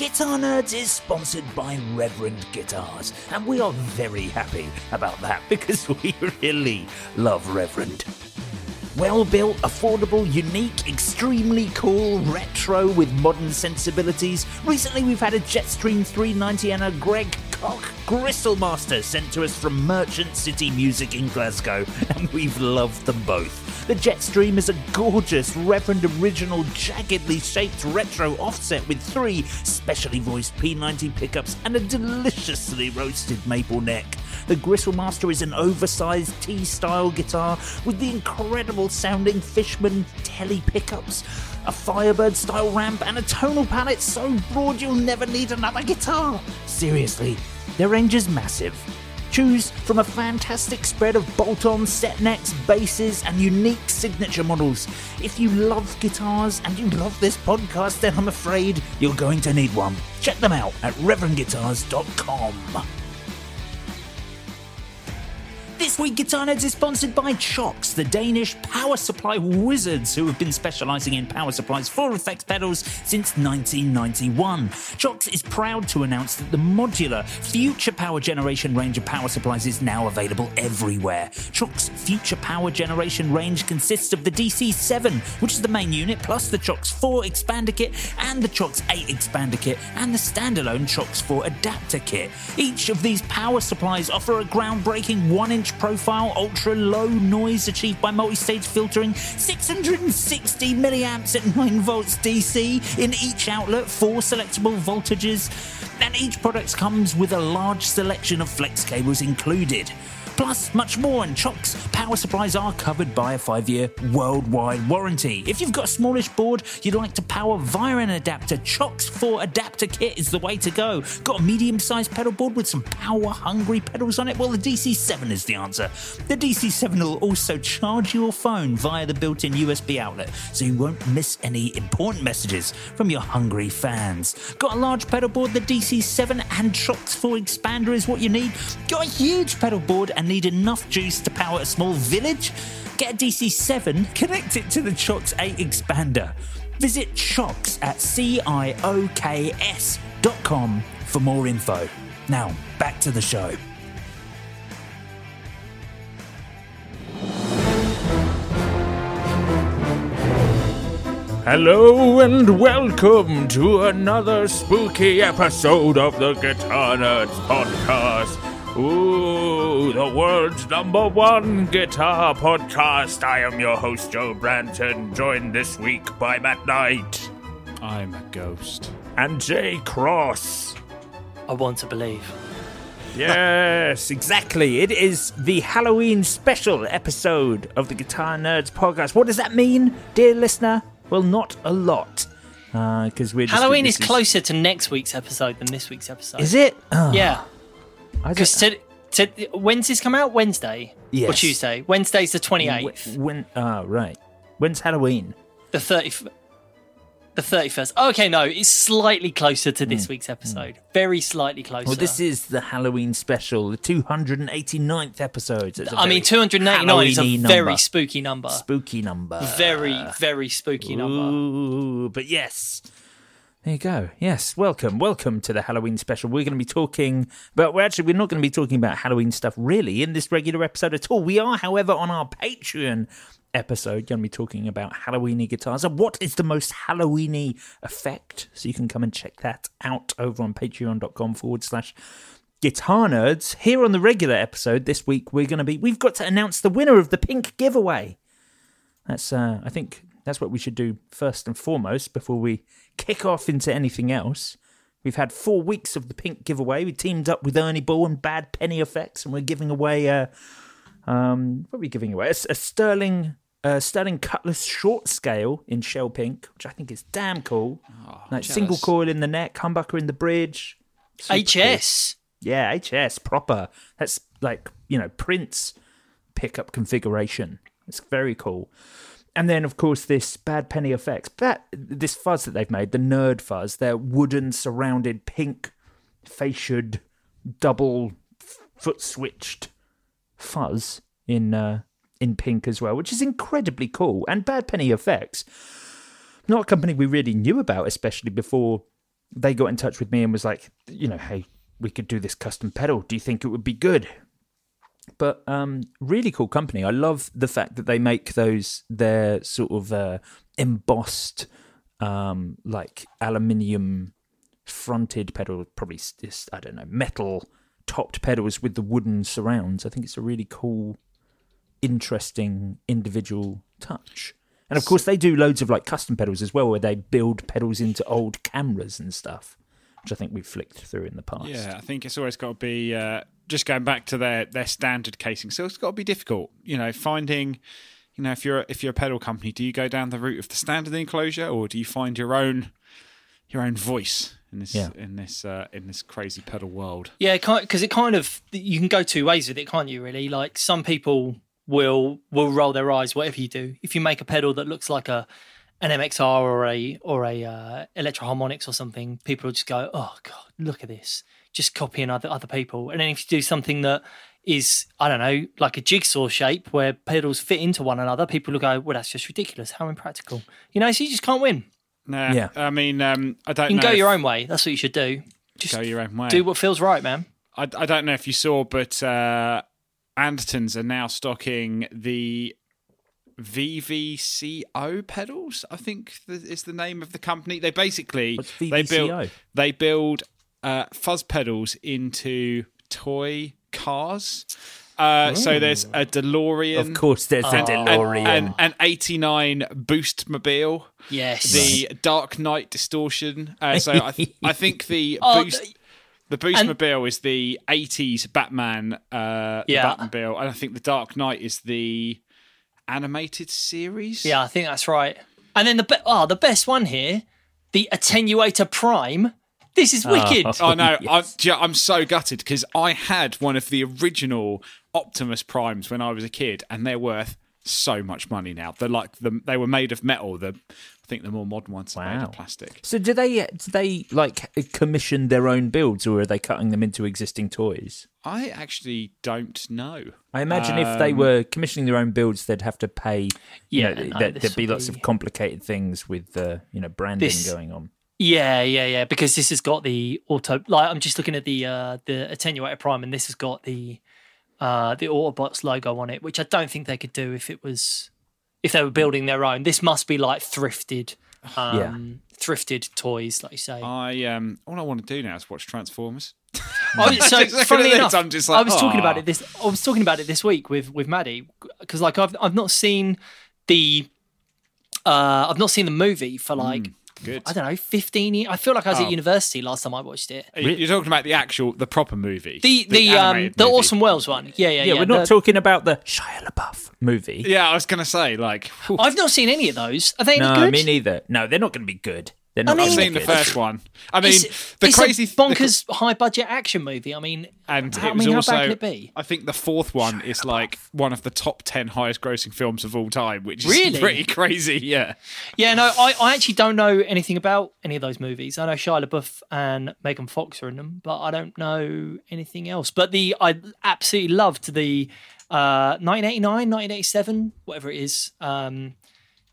Guitar Nerds is sponsored by Reverend Guitars, and we are very happy about that because we really love Reverend. Well built, affordable, unique, extremely cool, retro with modern sensibilities. Recently, we've had a Jetstream 390 and a Greg Koch Gristlemeister sent to us from Merchant City Music in Glasgow, and we've loved them both. The Jetstream is a gorgeous, Reverend original, jaggedly shaped retro offset with three specially voiced P90 pickups and a deliciously roasted maple neck. The Gristlemeister is an oversized T style guitar with the incredible sounding Fishman Telly pickups, a Firebird style ramp, and a tonal palette so broad you'll never need another guitar. Seriously, their range is massive. Choose from a fantastic spread of bolt on set necks, basses, and unique signature models. If you love guitars and you love this podcast, then I'm afraid you're going to need one. Check them out at reverendguitars.com. This week, Guitar Nerds is sponsored by CIOKS, the Danish power supply wizards who have been specialising in power supplies for effects pedals since 1991. CIOKS is proud to announce that the modular Future Power Generation range of power supplies is now available everywhere. CIOKS Future Power Generation range consists of the DC7, which is the main unit, plus the CIOKS 4 expander kit and the CIOKS 8 expander kit and the standalone CIOKS 4 adapter kit. Each of these power supplies offer a groundbreaking 1 inch profile, ultra low noise achieved by multi stage filtering, 660 milliamps at 9 volts DC in each outlet, four selectable voltages, and each product comes with a large selection of flex cables included. Plus, much more, and CIOKS power supplies are covered by a five year worldwide warranty. If you've got a smallish board you'd like to power via an adapter, CIOKS 4 adapter kit is the way to go. Got a medium sized pedal board with some power hungry pedals on it? Well, the DC7 is the answer. The DC7 will also charge your phone via the built in USB outlet, so you won't miss any important messages from your hungry fans. Got a large pedal board? The DC7 and CIOKS 4 expander is what you need. Got a huge pedal board and need enough juice to power a small village? Get a DC7, connect it to the CIOKS 8 expander. Visit CIOKS at C-I-O-K-S.com for more info. Now, back to the show. Hello and welcome to another spooky episode of the Guitar Nerds podcast. Ooh, the world's number one guitar podcast. I am your host, Joe Branton, joined this week by Matt Knight I'm a ghost. and Jay Cross. I want to believe. Yes, exactly. It is the Halloween special episode of the Guitar Nerds podcast. What does that mean, dear listener? Well, not a lot. Uh, because we're just- Halloween is closer to next week's episode than this week's episode. Is it? Oh, Yeah, I because to, to, when's this come out? Wednesday or Tuesday? Wednesday's the twenty eighth. When? ah, right. When's Halloween? The thirty. The thirty first. Okay, no, it's slightly closer to this week's episode. Very slightly closer. Hmm. Well, this is the Halloween special, the 289th episode. so it's a I mean, two hundred ninety nine is a Halloween-y very spooky number. spooky number. very, very spooky number. But yes. There you go. Yes, welcome, welcome to the Halloween special. We're going to be talking, but we're actually we're not going to be talking about Halloween stuff really in this regular episode at all. We are, however, on our Patreon episode, going to be talking about Halloweeny guitars and what is the most Halloweeny effect. So you can come and check that out over on patreon.com forward slash guitar nerds. Here on the regular episode this week, we're going to be, we've got to announce the winner of the pink giveaway. That's, uh, I think that's what we should do first and foremost before we kick off into anything else. We've had four weeks of the pink giveaway. We teamed up with Ernie Ball and Bad Penny Effects, and we're giving away a, um, what are we giving away? A, a Sterling uh, Sterling Cutlass short scale in shell pink, which I think is damn cool. like single coil in the neck, humbucker in the bridge. Super cool. HS. Yeah, HS proper. That's like you know Prince pickup configuration. It's very cool. And then of course this Bad Penny Effects, that this fuzz that they've made, the nerd fuzz, they're wooden surrounded pink fasciaed double foot switched fuzz in uh, in pink as well, which is incredibly cool. And Bad Penny Effects, not a company we really knew about, especially before they got in touch with me and was like, you know, hey, we could do this custom pedal. Do you think it would be good? But um, really cool company. I love the fact that they make those their sort of uh, embossed, um, like aluminium fronted pedal, probably I don't know, metal topped pedals with the wooden surrounds. I think it's a really cool, interesting individual touch. And of course, they do loads of like custom pedals as well, where they build pedals into old cameras and stuff, which I think we've flicked through in the past. Yeah, I think it's always got to be uh, just going back to their their standard casing. So it's got to be difficult, you know, finding. You know, if you're if you're a pedal company, do you go down the route of the standard enclosure, or do you find your own your own voice in this Yeah. in this uh, in this crazy pedal world? Yeah, because it kind of you can go two ways with it, can't you? Really, like some people will will roll their eyes whatever you do. If you make a pedal that looks like a an MXR or a or a uh, Electro-Harmonix or something, people will just go, "Oh God, look at this!" Just copying other other people. And then if you do something that is I don't know, like a jigsaw shape where pedals fit into one another, people will go, "Well, that's just ridiculous. How impractical!" You know, so you just can't win. Nah, Yeah. I mean, um, I don't You know. can go if- your own way. That's what you should do. Just Go your own way. do what feels right, man. I, I don't know if you saw, but uh, Andertons are now stocking the VVCO pedals. I think is the name of the company. They basically What's they build they build uh, fuzz pedals into toy cars. Uh, so there's a DeLorean. Of course, there's a DeLorean. and an 89 Boost Mobile, Yes. the Dark Knight Distortion. Uh, so I, th- I think the Oh, Boost th- the Boost And- Mobile is the 80s Batman uh, the Yeah. Batmobile, and I think the Dark Knight is the animated series. Yeah, I think that's right. And then the be- oh, the best one here, the Attenuator Prime. This is ah. wicked. Oh no, Yes. I'm, know, I'm so gutted because I had one of the original Optimus Primes when I was a kid, and they're worth so much money now. They're like the, they were made of metal. The I think the more modern ones are made of plastic. So do they do they like commission their own builds, or are they cutting them into existing toys? I actually don't know. I imagine if they were commissioning their own builds, they'd have to pay. You Yeah, know, no, there, this there'd be will lots be- of complicated things with uh, you know branding This- going on. Yeah, yeah, yeah. Because this has got the auto. Like I'm just looking at the uh, the Attenuator Prime, and this has got the uh, the Autobots logo on it, which I don't think they could do if it was if they were building their own. This must be like thrifted, um, thrifted toys, like you say. I um, all I want to do now is watch Transformers. Oh, so Just looking funnily this, enough, I'm just like, I was talking about it this. I was talking about it this week with with Maddie because like I've I've not seen the uh I've not seen the movie for like Good. I don't know fifteen years. I feel like I was Oh. at university last time I watched it. You're talking about the actual, the proper movie, The the, um the movie. Orson Welles one. Yeah, yeah, Yeah, yeah. we're not the- talking about the Shia LaBeouf movie. Yeah, I was gonna say like whew, I've not seen any of those. Are they any no, good? me neither. No, they're not going to be good. They're not. mean- I've seen the first one. I mean, It's, the it's crazy a the bonkers high budget action movie. I mean, and how, it I mean, also how bad can it be? I think the fourth one is like one of the top ten highest grossing films of all time, which is Really? pretty crazy. Yeah, Yeah, no, I, I actually don't know anything about any of those movies. I know Shia LaBeouf and Megan Fox are in them, but I don't know anything else. But the I absolutely loved the uh, 1989, 1987, whatever it is, um,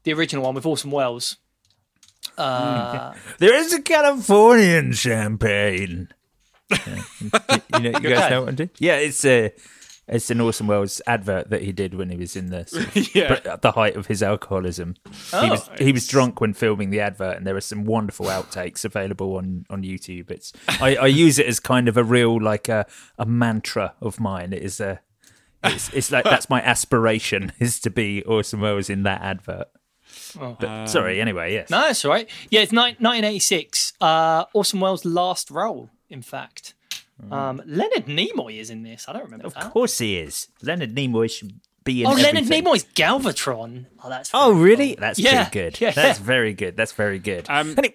the original one with Orson Welles. Uh, There is a Californian champagne. Yeah. you, you know, you guys know what I'm doing? Yeah, it's uh, It's an Orson Welles advert that he did when he was in the Yeah. at the height of his alcoholism. he Oh. was he was drunk when filming the advert, and there are some wonderful outtakes available on on YouTube. It's I, I use it as kind of a real like a a mantra of mine. It is a it's, it's like that's my aspiration is to be Orson Welles in that advert. But sorry, anyway, yes. No, that's all right. Yeah, it's ni- 1986. Uh, Orson Welles' last role, in fact. Um, Leonard Nimoy is in this. I don't remember Of that. course he is. Leonard Nimoy should be in Oh, Leonard everything. Nimoy's Galvatron. Oh, that's Oh, really? cool. That's Yeah, pretty good. yeah. That's very good. That's very good. Um, Any-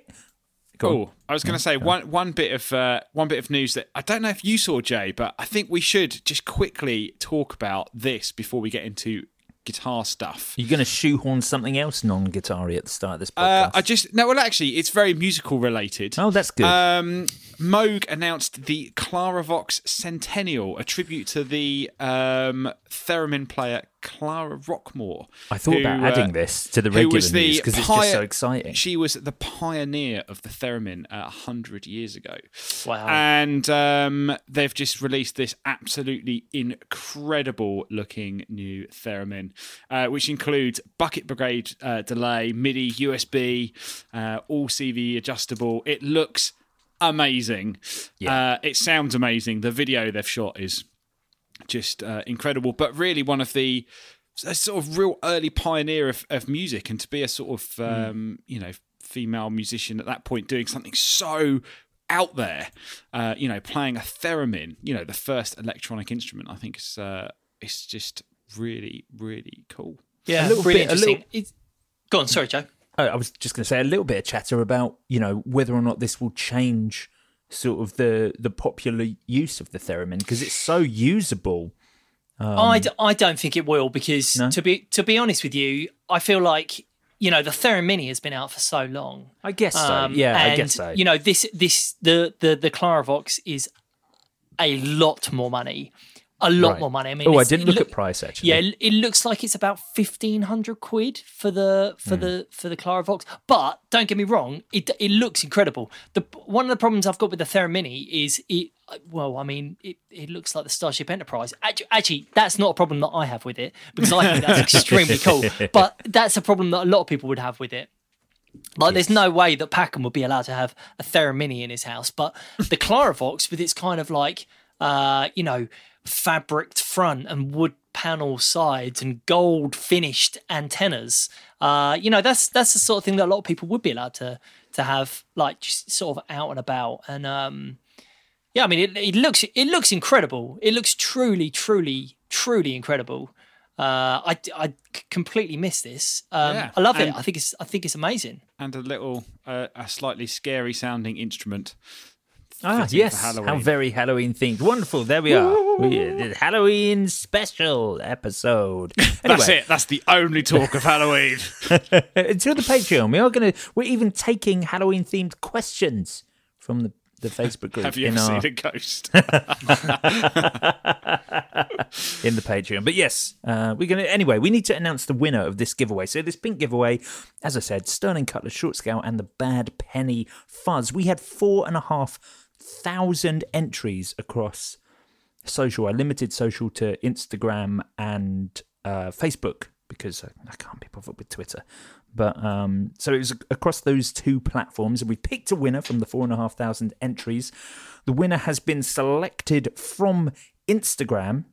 Go on. Oh, I was going to say one one bit of uh, one bit of news that I don't know if you saw, Jay, but I think we should just quickly talk about this before we get into guitar stuff. You're you going to shoehorn something else non-guitar at the start of this Uh, podcast? I just no, well, actually, it's very musical related. oh, that's good. Um, Moog announced the Claravox Centennial, a tribute to the um, theremin player Clara Rockmore. I thought who, about uh, adding this to the who regular was the news because it's just so exciting. She was the pioneer of the theremin a hundred years ago. Wow. And um, they've just released this absolutely incredible looking new theremin, uh, which includes bucket brigade uh, delay, MIDI, USB, uh, all CV adjustable. It looks amazing. Yeah. Uh, it sounds amazing. The video they've shot is just uh, incredible, but really one of the a sort of real early pioneer of, of music, and to be a sort of um, you know female musician at that point doing something so out there, uh, you know, playing a theremin, you know, the first electronic instrument, I think is uh, it's just really really cool. yeah, a little really bit- a interesting. little- It's... Go on, sorry, Joe. Oh, I was just going to say a little bit of chatter about you know whether or not this will change sort of the the popular use of the theremin because it's so usable. I, d- I don't think it will because Um, No? to be to be honest with you, I feel like you know the Theremini has been out for so long. I guess so. Um, yeah, I guess so. You know this this the the the Claravox is a lot more money, a lot Right. more money. I mean, oh, I didn't look look- at price actually. Yeah, it- it looks like it's about fifteen hundred quid for the for Hmm. the for the Claravox. But don't get me wrong, it it looks incredible. The one of the problems I've got with the Theremini is it. Well, I mean, it, it looks like the Starship Enterprise. Actually, actually, that's not a problem that I have with it because I think that's extremely cool. But that's a problem that a lot of people would have with it. Like, there's no way that Packham would be allowed to have a Theremini in his house, but the Claravox, with its kind of like, uh, you know, fabriced front and wood panel sides and gold finished antennas, uh, you know, that's that's the sort of thing that a lot of people would be allowed to to have, like, just sort of out and about. And um, yeah, I mean, it, it looks it looks incredible. It looks truly, truly, truly incredible. Uh, I I completely missed this. Um, Yeah, I love it. I think it's I think it's amazing. And a little, uh, a slightly scary sounding instrument. Ah, yes. How very Halloween themed. Wonderful. There we are. We, Halloween special episode. That's it. That's the only talk of Halloween. until the Patreon, we are going to, we're even taking Halloween themed questions from the, the Facebook group Have you in, ever our, seen a ghost? in the Patreon. But yes, uh, we're going to, anyway, we need to announce the winner of this giveaway. So this pink giveaway, as I said, Sterling Cutlass Short Scale and the Bad Penny Fuzz. We had four and a half thousand entries across social. I limited social to Instagram and uh, Facebook because I, I can't be bothered with Twitter. But um, so it was across those two platforms, and we picked a winner from the four and a half thousand entries. The winner has been selected from Instagram.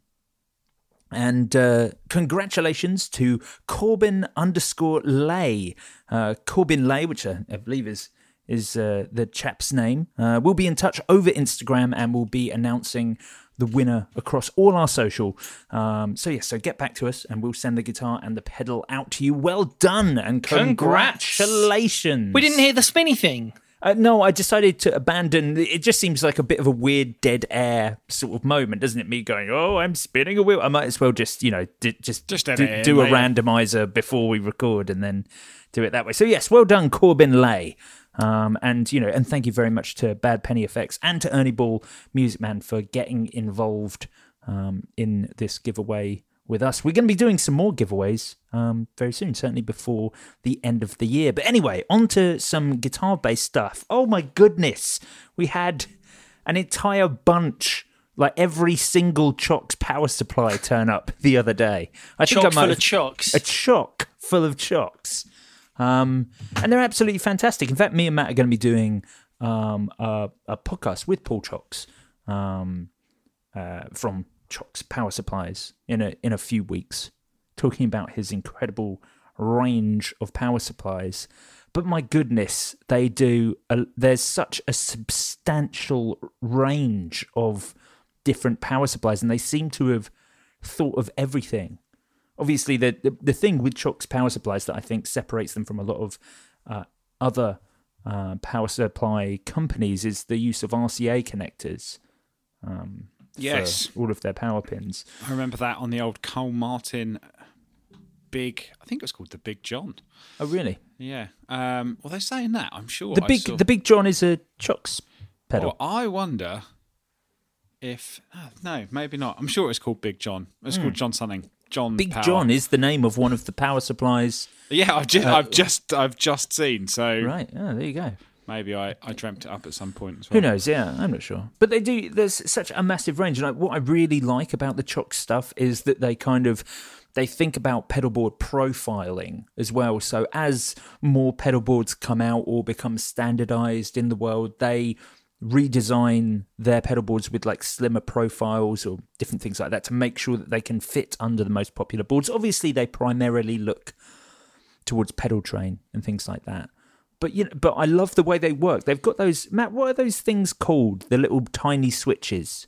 And uh, congratulations to Corbin underscore Lay. Uh, Corbin Lay, which I, I believe is is uh, the chap's name. Uh, we'll be in touch over Instagram and we'll be announcing the winner across all our social. Um, so yeah, so get back to us and we'll send the guitar and the pedal out to you. Well done and congratulations. We didn't hear the spinny thing. Uh, no, I decided to abandon. It just seems like a bit of a weird dead air sort of moment, doesn't it? Me going, "Oh, I'm spinning a wheel." I might as well just, you know, d- just Just edit do, it do a randomizer before we record and then do it that way. So yes, well done, Corbin Lay. Um, and you know, and thank you very much to Bad Penny Effects and to Ernie Ball, Music Man, for getting involved um, in this giveaway with us. We're going to be doing some more giveaways um, very soon, certainly before the end of the year. But anyway, on to some guitar based stuff. Oh my goodness, we had an entire bunch like every single CIOKS power supply turn up the other day. I think Chock I might full have- of chocks. a chock full of chocks. Um, and they're absolutely fantastic. In fact, me and Matt are going to be doing um, a, a podcast with Paul Chocks um, uh, from CIOKS Power Supplies in a in a few weeks, talking about his incredible range of power supplies. But my goodness, they do. A, there's such a substantial range of different power supplies, and they seem to have thought of everything obviously the, the the thing with CIOKS power supplies that I think separates them from a lot of uh, other uh, power supply companies is the use of RCA connectors. Um, Yes. all of their power pins. I remember that on the old Cole Martin big. I think it was called the Big John. Oh, really? Yeah. Um, well, they're saying that. I'm sure. The big saw- the big John is a CIOKS pedal. Well, I wonder if oh, no, maybe not. I'm sure it's called Big John. It's called John something. John big Power. John is the name of one of the power supplies. Yeah, I've just, uh, I've just, I've just seen. So Right. Oh, there you go. maybe I, I dreamt it up at some point as well. Who knows? Yeah, I'm not sure. But they do. There's such a massive range. And like, what I really like about the CIOKS stuff is that they kind of they think about pedalboard profiling as well. So as more pedalboards come out or become standardized in the world, they redesign their pedalboards with like slimmer profiles or different things like that to make sure that they can fit under the most popular boards. Obviously, they primarily look towards pedal train and things like that. But you know, but I love the way they work. They've got those Matt. What are those things called? The little tiny switches.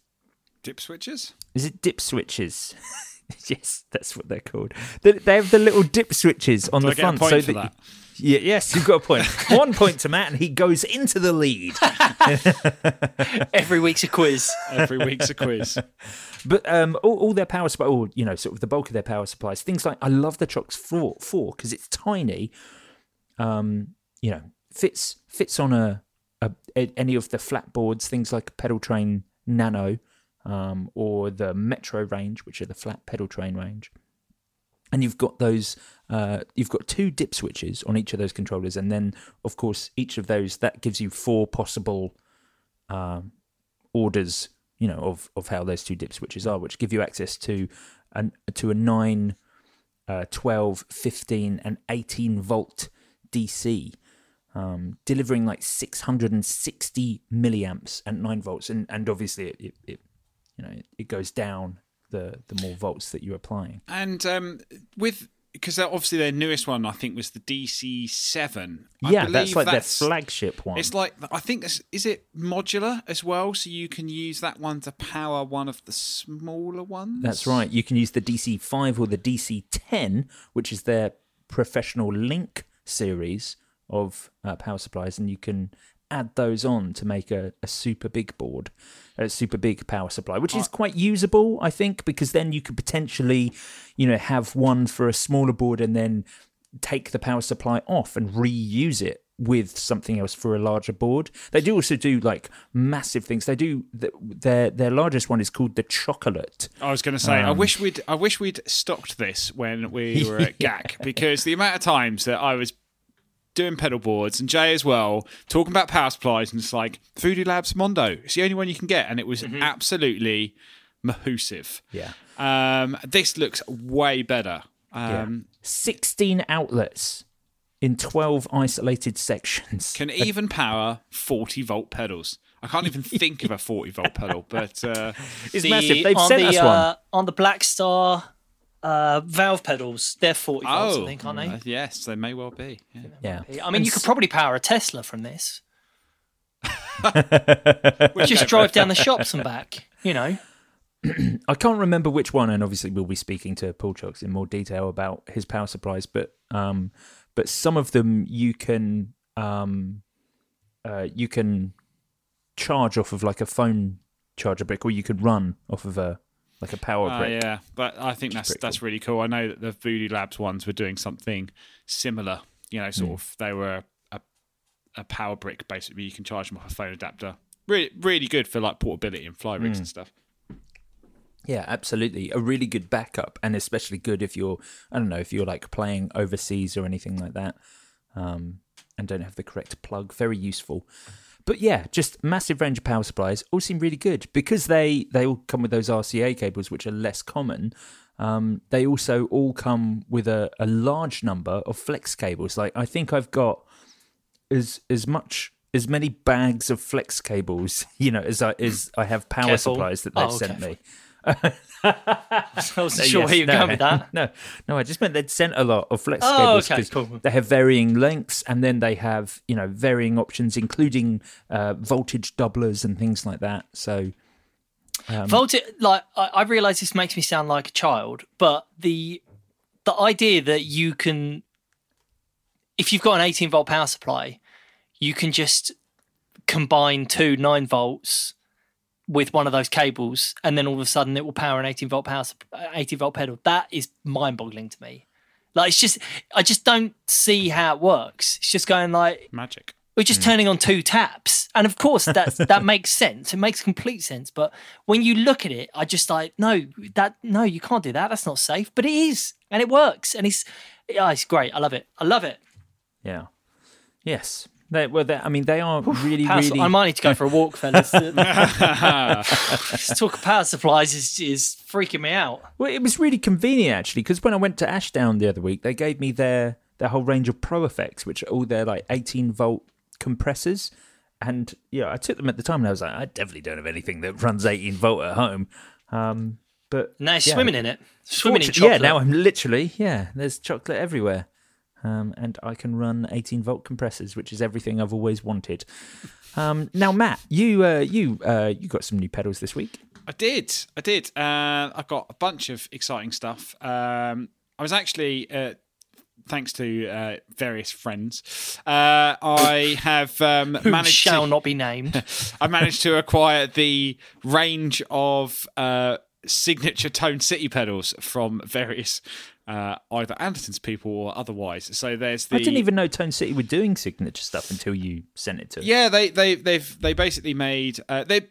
Dip switches. Is it dip switches? yes, that's what they're called. They, they have the little dip switches on Do the I get a front. point so for that, that? Yeah, yes, you've got a point. One point to Matt, and he goes into the lead. Every week's a quiz. Every week's a quiz. But um, all, all their power supply, or you know, sort of the bulk of their power supplies, things like I love the CIOKS Four Four because it's tiny. Um, you know, fits fits on a, a, a- any of the flat boards, things like a Pedal Train Nano, um, or the Metro range, which are the flat pedal train range. And you've got those, uh, you've got two dip switches on each of those controllers, and then of course each of those that gives you four possible um, orders, you know, of of how those two dip switches are, which give you access to an to a 9, uh, 12, 15, and 18 volt DC, um, delivering like 660 milliamps at 9 volts, and and obviously it, it, it you know it goes down the the more volts that you're applying. And um, with because obviously their newest one, I think, was the DC Seven. yeah, that's like their flagship one. It's like I think is it modular as well, so you can use that one to power one of the smaller ones. That's right. You can use the DC5 or the DC10, which is their professional link series of uh, power supplies, and you can add those on to make a, a super big board, a super big power supply, which is quite usable, I think, because then you could potentially, you know, have one for a smaller board and then take the power supply off and reuse it with something else for a larger board. They do also do like massive things. They do th- their their largest one is called the chocolate. I was going to say, I Um, wish we'd, I wish we'd stocked this when we were at GAC because the amount of times that I was doing pedal boards and Jay as well talking about power supplies and it's like Voodoo Labs Mondo. It's the only one you can get, and it was absolutely mahoosive. Yeah. Um, this looks way better. Um, 16 outlets in 12 isolated sections. Can even power 40 volt pedals. I can't even think of a 40 volt pedal, but uh, It's The- massive. They've on sent the, us one. uh, on the Black Star uh, valve pedals. They're 40 volts, oh, I think, aren't they? uh, yes, they may well be. Yeah. yeah. I mean, you could probably power a Tesla from this. Wouldn't Just drive down the shops and back. You know, I can't remember which one, and obviously we'll be speaking to Paul Chokes in more detail about his power supplies, but um, but some of them you can um, uh, you can charge off of like a phone charger brick, or you could run off of a like a power Uh, brick. yeah, but I think that's that's really cool. I know that the Voodoo Labs ones were doing something similar. You know, sort of they were a, a power brick basically. You can charge them off a phone adapter. Really, really good for like portability and fly rigs and stuff. Yeah, absolutely. A really good backup, and especially good if you're, I don't know, if you're like playing overseas or anything like that, um, and don't have the correct plug. Very useful. But yeah, just massive range of power supplies. All seem really good because they they all come with those RCA cables, which are less common. Um, they also all come with a, a large number of flex cables. Like I think I've got as as much as many bags of flex cables, you know, as I as I have power Careful. supplies that they've Oh, sent me. I wasn't sure Yes, where you're no, going with that. No, no, I just meant they'd sent a lot of flex Oh, cables okay, cool. they have varying lengths, and then they have you know varying options, including uh, voltage doublers and things like that. So Um, Voltage, like I, I realize this makes me sound like a child, but the the idea that you can, if you've got an 18 volt power supply, you can just combine two nine volts with one of those cables, and then all of a sudden it will power an 18 volt power, sup- uh, 18 volt pedal. That is mind boggling to me. Like it's just, I just don't see how it works. It's just going like, Magic. we're just turning on two taps. And of course that that makes sense. It makes complete sense. But when you look at it i just like no that no you can't do that. That's not safe. But it is and it works and it's yeah, it's great. I love it. I love it. Yeah, yes, they, well, they, I mean they are really power really. i might need to go for a walk fellas talk of power supplies is, is freaking me out Well, it was really convenient actually because when I went to Ashdown the other week, they gave me their their whole range of Pro Effects, which are all their like 18 volt compressors. And yeah, I took them at the time, and I was like, I definitely don't have anything that runs 18 volt at home. Um, but now you're yeah. swimming in it swimming in chocolate Yeah, now I'm literally yeah. There's chocolate everywhere, um, and I can run 18 volt compressors, which is everything I've always wanted. Um, now, Matt, you uh, you uh, you got some new pedals this week. I did. I did. Uh, I've got a bunch of exciting stuff. Um, I was actually, uh, thanks to uh, various friends, uh, I have um, who managed shall to, not be named I managed to acquire the range of uh, signature tone city pedals from various uh, either Anderton's people or otherwise. So there's the I didn't even know Tone City were doing signature stuff until you sent it to. Yeah, they they they've they basically made uh, they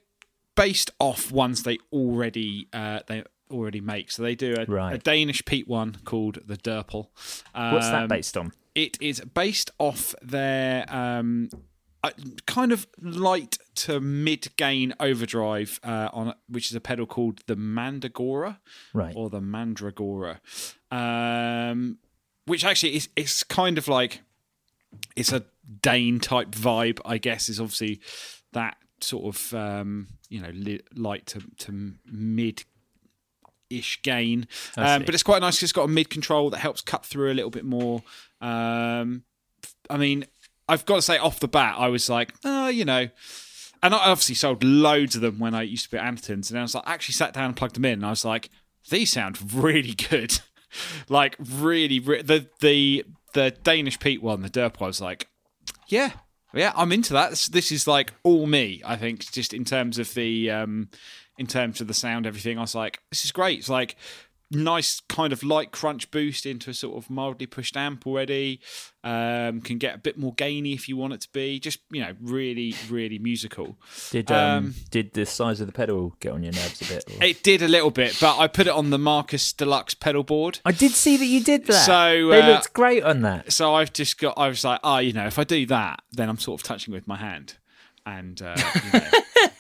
based off ones they already uh, they already make. So they do a, Right. a Danish Pete one called the Derpel. Um, What's that based on? It is based off their um, uh, kind of light to mid gain overdrive uh, on which is a pedal called the Mandagora, Right. or the Mandragora, um, which actually is it's kind of like it's a Dane type vibe, I guess. Is obviously that sort of um, you know li- light to, to mid ish gain, um, but it's quite nice. It's got a mid control that helps cut through a little bit more. Um, I mean, I've got to say off the bat, I was like, oh, you know. And I obviously sold loads of them when I used to be at Anderton's, and I was like, I actually sat down and plugged them in, and I was like, these sound really good, like really, re- the the the Danish Pete one, the Derp, was like, yeah, yeah, I'm into that. This, this is like all me. I think just in terms of the um, in terms of the sound, everything. I was like, this is great. It's like nice kind of light crunch boost into a sort of mildly pushed amp already. Um, can get a bit more gainy if you want it to be. Just you know, really, really musical. Did um, Um, did the size of the pedal get on your nerves a bit? or- It did a little bit, but I put it on the Marcus Deluxe pedal board. I did see that you did that. So, they uh, looked great on that. so I've just got. I was like, oh, you know, if I do that, then I'm sort of touching with my hand, and uh, you know,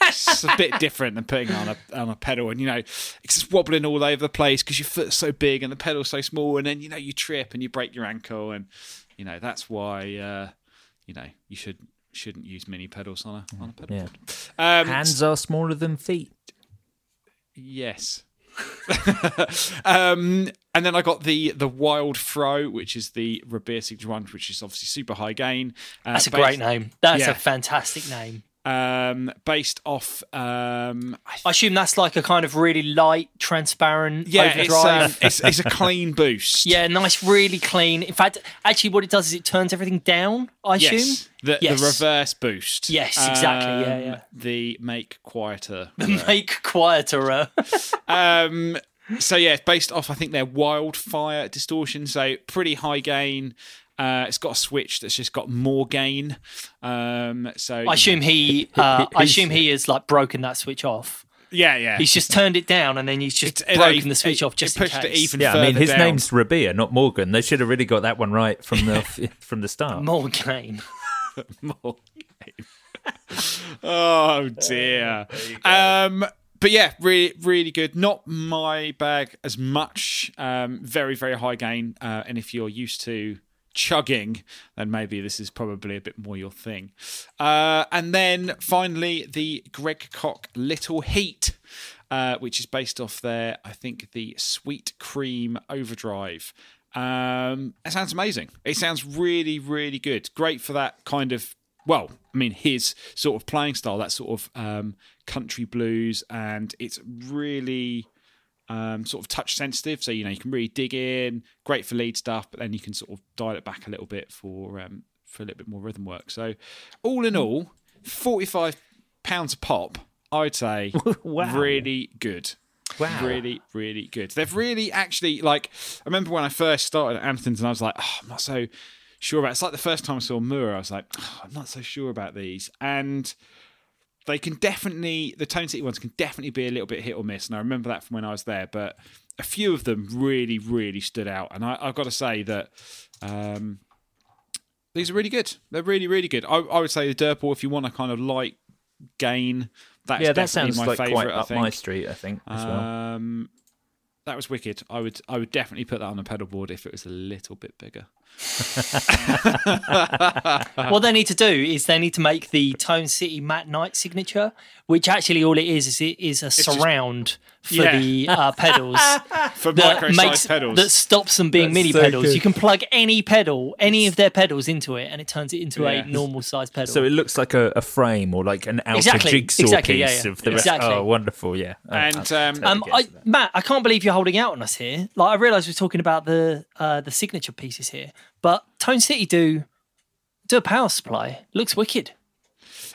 it's a bit different than putting on a on a pedal, and you know, it's just wobbling all over the place because your foot's so big and the pedal's so small, and then you know you trip and you break your ankle, and you know that's why uh, you know you should shouldn't use mini pedals on a on a pedal Yeah. Um, Hands are smaller than feet. Yes. um, and then I got the the Wild Fro, which is the Rabea Signature one, which is obviously super high gain. Uh, that's a based- great name that's Yeah. a fantastic name Um, based off, um, I I assume that's like a kind of really light, transparent yeah, it's, um, it's it's a clean boost. yeah, nice, really clean. In fact, actually, what it does is it turns everything down. I assume. The, Yes. the reverse boost. Yes, exactly, yeah, Um, yeah. The make quieter. The Make quieter. um, so yeah, it's based off I think their wildfire distortion. So pretty high gain. Uh, it's got a switch that's just got more gain. Um, so I assume he. Uh, I assume he has like broken that switch off. yeah, yeah. He's just turned it down and then he's just It's- broken it- the switch it- off just it pushed in it case. even Yeah, I mean his down. name's Rabea, not Morgan. They should have really got that one right from the from the start. More gain. more. oh dear. Um, but yeah, really, really good. Not my bag as much. Um, very, very high gain. Uh, and if you're used to chugging, then maybe this is probably a bit more your thing. Uh, and then finally, the Greg Koch Little Heat. Uh, which is based off their, I think, the Sweet Cream Overdrive. Um, it sounds amazing. It sounds really, really good. Great for that kind of well, I mean, his sort of playing style, that sort of um, country blues, and it's really um, sort of touch sensitive. So you know you can really dig in. Great for lead stuff, but then you can sort of dial it back a little bit for um, for a little bit more rhythm work. So all in all, forty five pounds a pop. I'd say Wow. really good. Wow. Really, really good. They've really actually like. I remember when I first started at Anderton's, and I was like, oh, I'm not so sure about. It's like the first time I saw Moore, I was like, oh, I'm not so sure about these, and they can definitely the Tone City ones can definitely be a little bit hit or miss, and I remember that from when I was there. But a few of them really, really stood out, and I, I've got to say that. Um, these are really good. They're really, really good. I, I would say the Dirtball, if you want a kind of light gain, that's yeah, that sounds my like favourite. quite up my street. I think as well. Um, that was wicked. I would I would definitely put that on a pedal board if it was a little bit bigger. what they need to do is they need to make the Tone City Matt Knight signature, which actually all it is is it is a just- surround for Yeah. the uh, pedals For that micro makes sized pedals. that stops them being That's mini so pedals. good. You can plug any pedal, any of their pedals into it, and it turns it into Yeah. a normal size pedal. So it looks like a, a frame or like an outer Exactly, jigsaw exactly, yeah, piece yeah. of the Exactly. Oh, wonderful! Yeah, And, I- um, Um, I. Matt, I can't believe you're holding out on us here. Like, I realise we're talking about the uh, the signature pieces here, but Tone City do do a power supply. Looks wicked.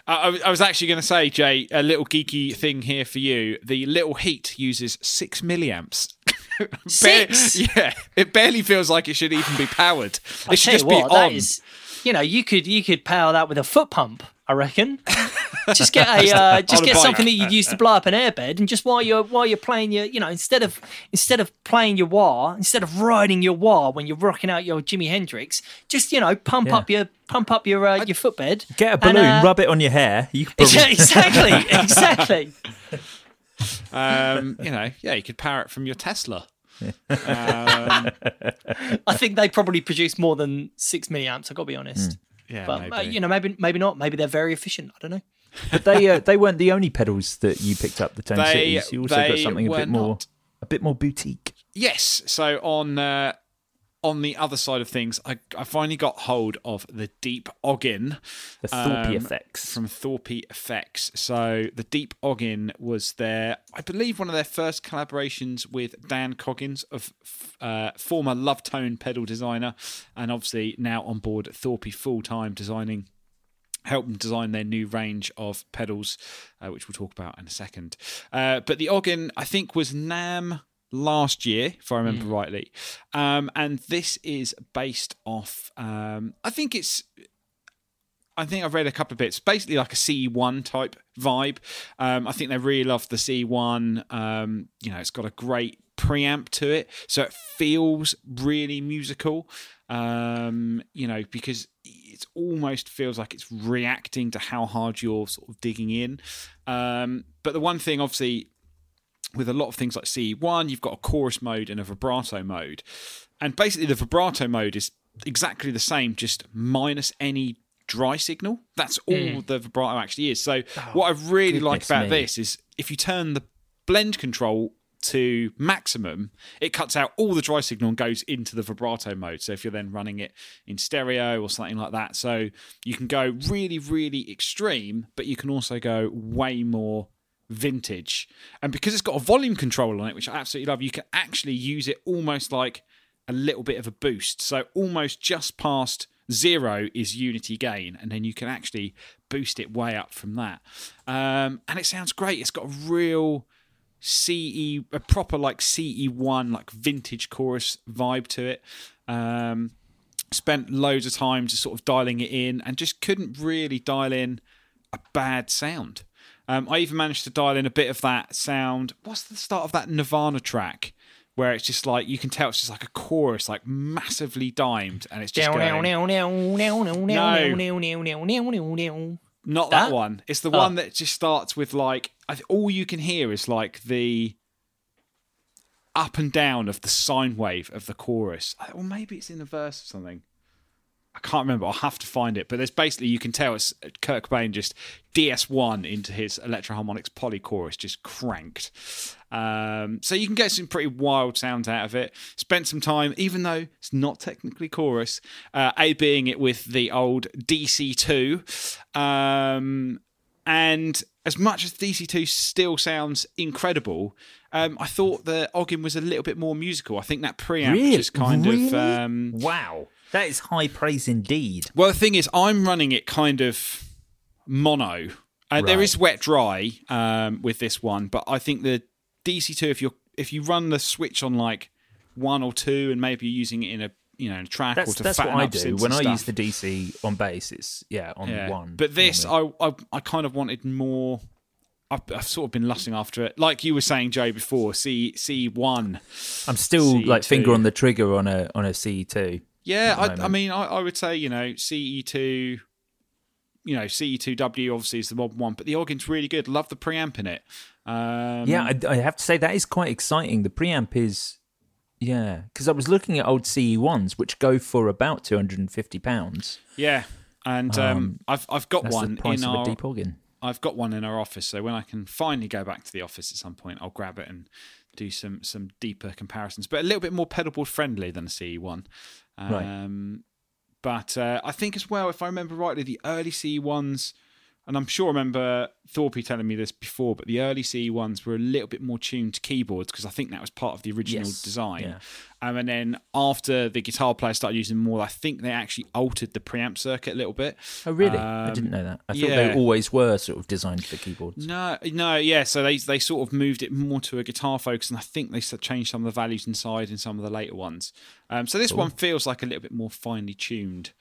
I, I was- actually going to say, Jay, a little geeky thing here for you. The Little Heat uses six milliamps. Bare- Six? yeah, it barely feels like it should even be powered. It I should just you be on. is, you know, you could you could power that with a foot pump. I reckon. just get a uh, just get something that you'd use to blow up an airbed, and just while you're while you're playing your, you know, instead of instead of playing your wah, instead of riding your wah when you're rocking out your Jimi Hendrix, just you know, pump Yeah. up your pump up your uh, your footbed. Get a and, balloon, uh, rub it on your hair. You could probably Yeah, exactly, exactly. Um, you know, yeah, you could power it from your Tesla. Um, I think they probably produce more than six milliamps. I've got to be honest. Yeah, But maybe. uh, you know, maybe maybe not. Maybe they're very efficient. I don't know. But they uh, they weren't the only pedals that you picked up. The Tone They- Cities. You also got something a bit more not. a bit more boutique. Yes. So on uh, on the other side of things, I, I finally got hold of the Deep Oggin The Thorpe um, effects. from Thorpe Effects. So the Deep Oggin was their, I believe, one of their first collaborations with Dan Coggins of uh, former Love Tone pedal designer, and obviously now on board Thorpe full time designing help them design their new range of pedals, uh, which we'll talk about in a second. Uh, but the Oggin, I think, was NAMM last year, if I remember rightly. Um, and this is based off, um, I think it's. I think I've read a couple of bits. Basically, like a CE1 type vibe. Um, I think they really love the CE1. Um, you know, it's got a great preamp to it, so it feels really musical. Um, you know, because it almost feels like it's reacting to how hard you're sort of digging in. Um, but the one thing, obviously, with a lot of things like CE1, you've got a chorus mode and a vibrato mode. And basically, the vibrato mode is exactly the same, just minus any dry signal. That's all mm. the vibrato actually is. So, oh, what I really like about me. this is if you turn the blend control to maximum, it cuts out all the dry signal and goes into the vibrato mode. So if you're then running it in stereo or something like that, so you can go really, really extreme, but you can also go way more vintage. And because it's got a volume control on it, which I absolutely love, you can actually use it almost like a little bit of a boost. So almost just past zero is unity gain, and then you can actually boost it way up from that. Um, and it sounds great. It's got a real CE, a proper like CE1, like vintage chorus vibe to it. Um, spent loads of time just sort of dialing it in and just couldn't really dial in a bad sound. Um, I even managed to dial in a bit of that sound. What's the start of that Nirvana track? Where it's just like you can tell it's just like a chorus, like massively dimed, and it's just going, no, Not that, That? one. It's the Oh. one that just starts with like th- all you can hear is like the up and down of the sine wave of the chorus. Uh, Or maybe it's in the verse or something. I can't remember. I'll have to find it. But there's basically you can tell it's Kurt Cobain just DS1 into his Electro-Harmonix poly chorus, just cranked. Um, so you can get some pretty wild sounds out of it. Spent some time, even though it's not technically chorus, uh, A being it with the old DC2. Um, and as much as DC2 still sounds incredible, um, I thought the Oggin was a little bit more musical. I think that preamp Really? just kind Really? of. Um, Wow, that is high praise indeed. well, the thing is, I'm running it kind of mono. Uh, There Right. is wet dry um, with this one, but I think the DC2, if you if you run the switch on like one or two, and maybe you're using it in a you know in a track or That's to that's what fatten I do when I stuff. use the DC on bass. It's yeah on Yeah. one. But this. I, I I kind of wanted more. I've, I've sort of been lusting after it, like you were saying, Joe, before. C C one. I'm still like C2. finger on the trigger on a on a C two. Yeah, I, I mean, I, I would say you know CE two, you know CE two W obviously is the modern one, but the organ's really good. Love the preamp in it. Um, Yeah, I, I have to say that is quite exciting. The preamp is, yeah, because I was looking at old CE ones, which go for about two hundred and fifty pounds. yeah, and um, I've I've got one in our deep organ. I've got one in our office. So when I can finally go back to the office at some point, I'll grab it and do some some deeper comparisons, but a little bit more pedalboard friendly than a CE one. Right. Um, But uh, I think as well, if I remember rightly, the early C ones, and I'm sure I remember Thorpe telling me this before, but the early CE ones were a little bit more tuned to keyboards because I think that was part of the original Yes, design. yeah. Um, and then after the guitar players started using more, I think they actually altered the preamp circuit a little bit. Oh, really? I Um, didn't know that. I thought yeah. they always were sort of designed for keyboards. No, no, yeah. So they they sort of moved it more to a guitar focus, and I think they changed some of the values inside in some of the later ones. Um, so this one feels like a little bit more finely tuned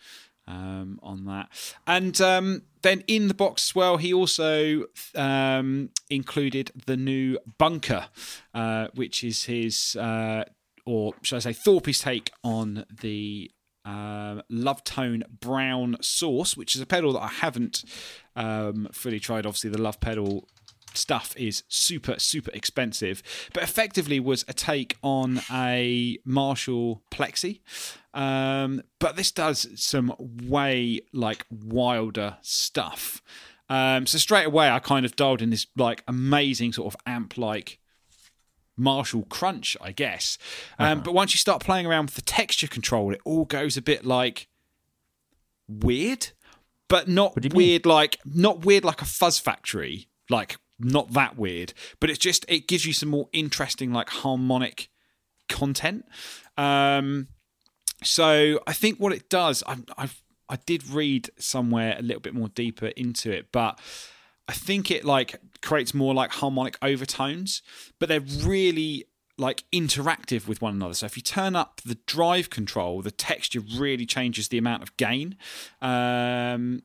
um, on that. And um, then in the box as well, he also um, included the new Bunker, uh, which is his, uh, or should I say, Thorpe's take on the um, Love Tone Brown Sauce, which is a pedal that I haven't um, fully tried. Obviously, the Love pedal stuff is super super expensive but effectively was a take on a marshall plexi um, but this does some way like wilder stuff um, so straight away i kind of dialed in this like amazing sort of amp like Marshall crunch, I guess. Um, But once you start playing around with the texture control, it all goes a bit like weird, but not you mean? weird like not weird like a fuzz factory, like not that weird. But it's just it gives you some more interesting like harmonic content. Um, so I think what it does, I, I've I did read somewhere a little bit more deeper into it, but I think it like creates more like harmonic overtones, but they're really like interactive with one another. So if you turn up the drive control, the texture really changes the amount of gain. Um,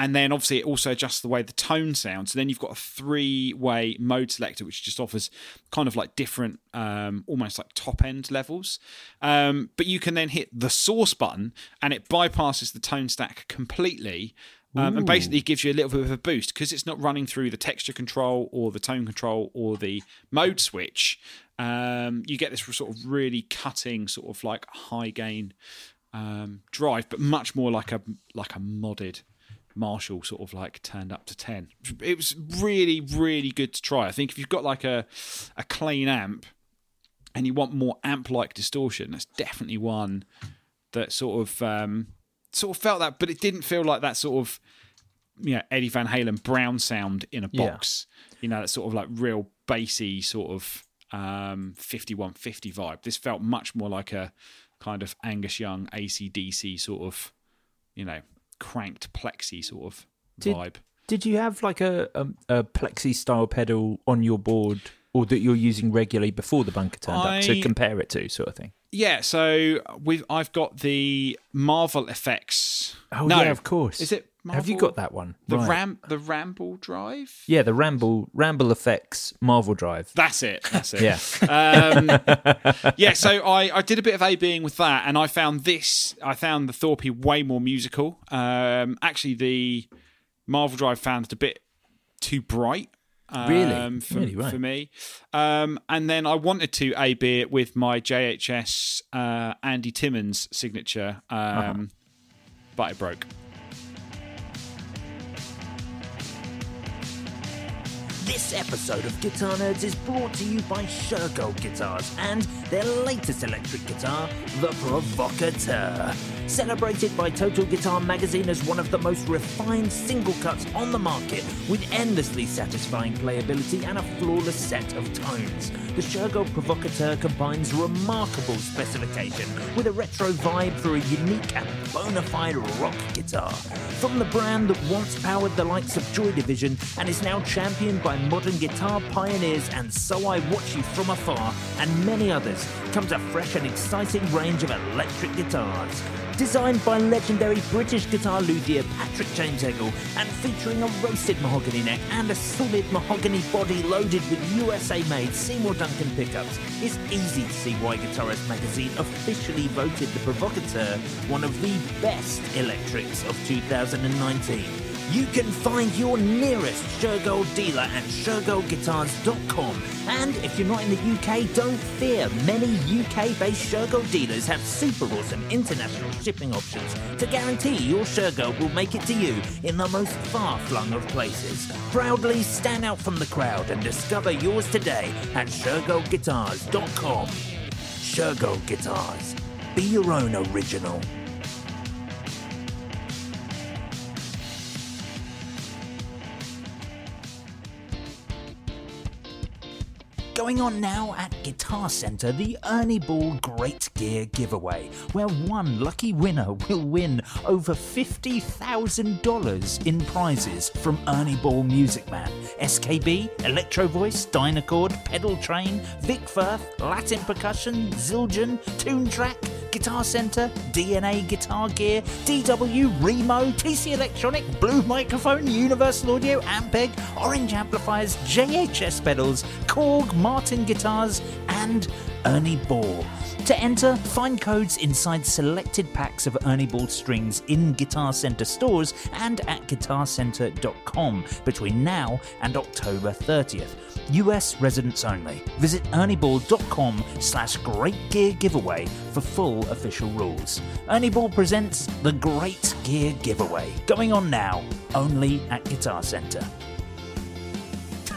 and then obviously it also adjusts the way the tone sounds. So then you've got a three-way mode selector, which just offers kind of like different, um, almost like top end levels. Um, but you can then hit the source button, and it bypasses the tone stack completely, um, and basically gives you a little bit of a boost because it's not running through the texture control or the tone control or the mode switch. Um, you get this sort of really cutting, sort of like high gain um, drive, but much more like a like a modded Marshall sort of like turned up to 10. It was really, really good to try. I think if you've got like a, a clean amp and you want more amp like distortion, that's definitely one that sort of um, sort of felt that, but it didn't feel like that sort of you know Eddie Van Halen brown sound in a Yeah. box. You know, that sort of like real bassy sort of um 5150 vibe. This felt much more like a kind of Angus Young ACDC sort of, you know, cranked plexi sort of Did- vibe. Did you have like a, a, a plexi style pedal on your board or that you're using regularly before the bunker turned up to compare it to, sort of thing? Yeah, so we've I've got the Marvel effects. Oh, no, yeah, of course. Is it? Have you got that one? The Right. ram the Ramble Drive. Yeah, the Ramble Ramble Effects Marvel Drive. That's it. That's it. Yeah. Um, yeah. So I, I did a bit of A being with that, and I found this. I found the Thorpe way more musical. Um, actually, the Marvel Drive found it a bit too bright. Really? um, for, Really, right. for me. Um, and then I wanted to AB it with my JHS uh, Andy Timmons signature, um, Uh-huh. but it broke. This episode of Guitar Nerds is brought to you by Shergold Guitars and their latest electric guitar, the Provocateur. Celebrated by Total Guitar Magazine as one of the most refined single cuts on the market, with endlessly satisfying playability and a flawless set of tones. The Shergold Provocateur combines remarkable specification with a retro vibe for a unique and bona fide rock guitar. From the brand that once powered the likes of Joy Division and is now championed by modern guitar pioneers and So I Watch You From Afar and many others, comes a fresh and exciting range of electric guitars. Designed by legendary British guitar luthier Patrick James Eggle and featuring a roasted mahogany neck and a solid mahogany body loaded with USA made Seymour Duncan pickups, it's easy to see why Guitarist magazine officially voted the Provocateur one of the best electrics of 2019. You can find your nearest Shergold dealer at shergoldguitars.com. And if you're not in the UK, don't fear. Many UK based Shergold dealers have super awesome international shipping options to guarantee your Shergold will make it to you in the most far flung of places. Proudly stand out from the crowd and discover yours today at shergoldguitars.com. Shergold Guitars. Be your own original. Going on now at Guitar Center, the Ernie Ball Great Gear Giveaway, where one lucky winner will win over $50,000 in prizes from Ernie Ball Music Man, SKB, Electro Voice, Dynacord, Pedal Train, Vic Firth, Latin Percussion, Zildjian, Tune Track, Guitar Center, DNA Guitar Gear, DW, Remo, TC Electronic, Blue Microphone, Universal Audio, Ampeg, Orange Amplifiers, JHS pedals, Korg, Martin Guitars, and Ernie Ball. To enter, find codes inside selected packs of Ernie Ball strings in Guitar Center stores and at guitarcenter.com between now and October 30th. US residents only. Visit ernieball.com slash great gear giveaway for full official rules. Ernie Ball presents the Great Gear Giveaway, going on now, only at Guitar Center.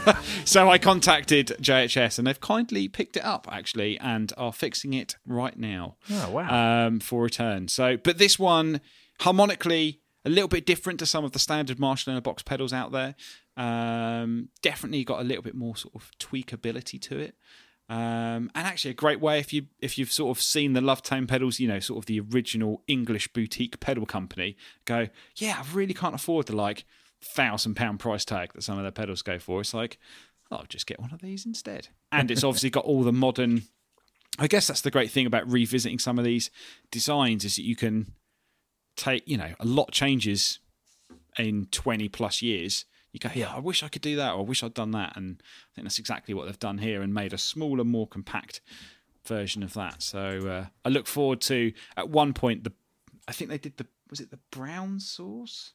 So I contacted JHS and they've kindly picked it up actually and are fixing it right now. Oh, wow. Um, for return. So, but this one harmonically a little bit different to some of the standard Marshall in a box pedals out there. Um, definitely got a little bit more sort of tweakability to it. Um, and actually a great way if you if you've sort of seen the Lovetone pedals, you know, sort of the original English boutique pedal company, go, yeah, I really can't afford the like thousand pound price tag that some of their pedals go for. It's like, oh, I'll just get one of these instead. And it's obviously got all the modern. I guess that's the great thing about revisiting some of these designs is that you can take, you know, a lot changes in twenty plus years. You go, yeah, I wish I could do that, or I wish I'd done that, and I think that's exactly what they've done here and made a smaller, more compact version of that. So uh, I look forward to at one point the, I think they did the was it the Brown Source.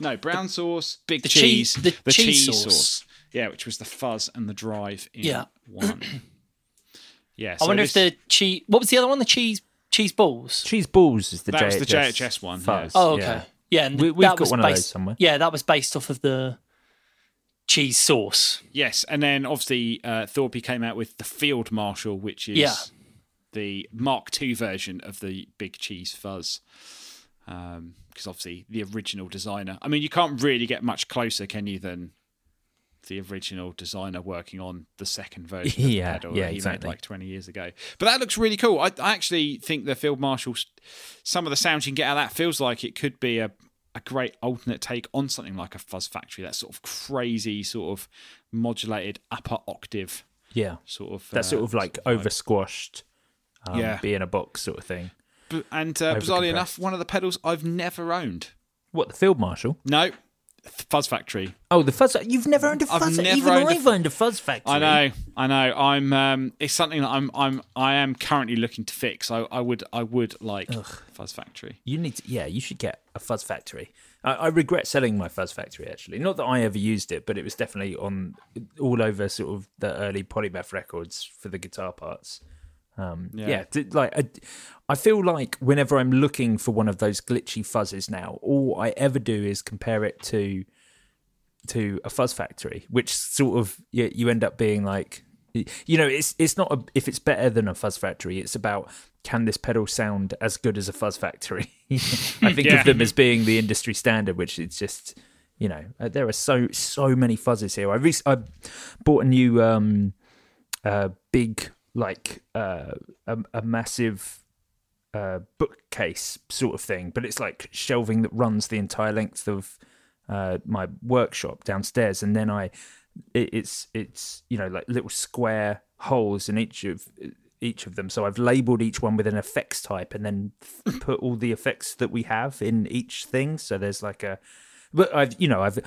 No, Brown Source, big The cheese, cheese- the cheese sauce. Yeah, which was the fuzz and the drive in Yeah. one. Yeah, I wonder this- if the cheese. What was the other one? The cheese cheese balls. Cheese balls is the That JHS. was the JHS one, Fuzz. Oh, okay. yeah. Yeah, and We- we've that got was one of those based, somewhere. Yeah, that was based off of the cheese sauce. Yes, and then obviously uh, Thorpe came out with the Field Marshal, which is Yeah. the Mark II version of the Big Cheese Fuzz. Because obviously the original designer. I mean, you can't really get much closer, can you, than the original designer working on the second version of Yeah, the pedal yeah, he exactly. made like 20 years ago. But that looks really cool. I, I actually think the Field Marshal, some of the sounds you can get out of that feels like it could be a, a great alternate take on something like a Fuzz Factory, that sort of crazy, sort of modulated upper octave Yeah. sort of That uh, sort of like over squashed, um, Yeah. be in a box sort of thing. B- and uh, bizarrely enough, one of the pedals I've never owned. What, the Field Marshal? No, Fuzz Factory. Oh, the Fuzz. You've never owned a I've Fuzz never Even owned a I've f- owned a Fuzz Factory. I know, I know. I'm. Um, it's something that I'm. I'm. I am currently looking to fix. I, I would. I would like Fuzz Factory. You need to, yeah, you should get a Fuzz Factory. I, I regret selling my Fuzz Factory actually. Not that I ever used it, but it was definitely on all over sort of the early Polymath records for the guitar parts. Um, Yeah. yeah, d- like I, I feel like whenever I'm looking for one of those glitchy fuzzes now, all I ever do is compare it to to a Fuzz Factory, which sort of you, you end up being like, you know, it's it's not a, if it's better than a Fuzz Factory. It's about can this pedal sound as good as a Fuzz Factory? I think Yeah. of them as being the industry standard, which it's just you know uh, there are so so many fuzzes here. I rec- I bought a new um uh big like uh a, a massive uh, bookcase sort of thing, but it's like shelving that runs the entire length of uh, my workshop downstairs, and then I, it, it's it's you know like little square holes in each of each of them. So I've labeled each one with an effects type, and then put all the effects that we have in each thing. So there's like a, but I've you know I've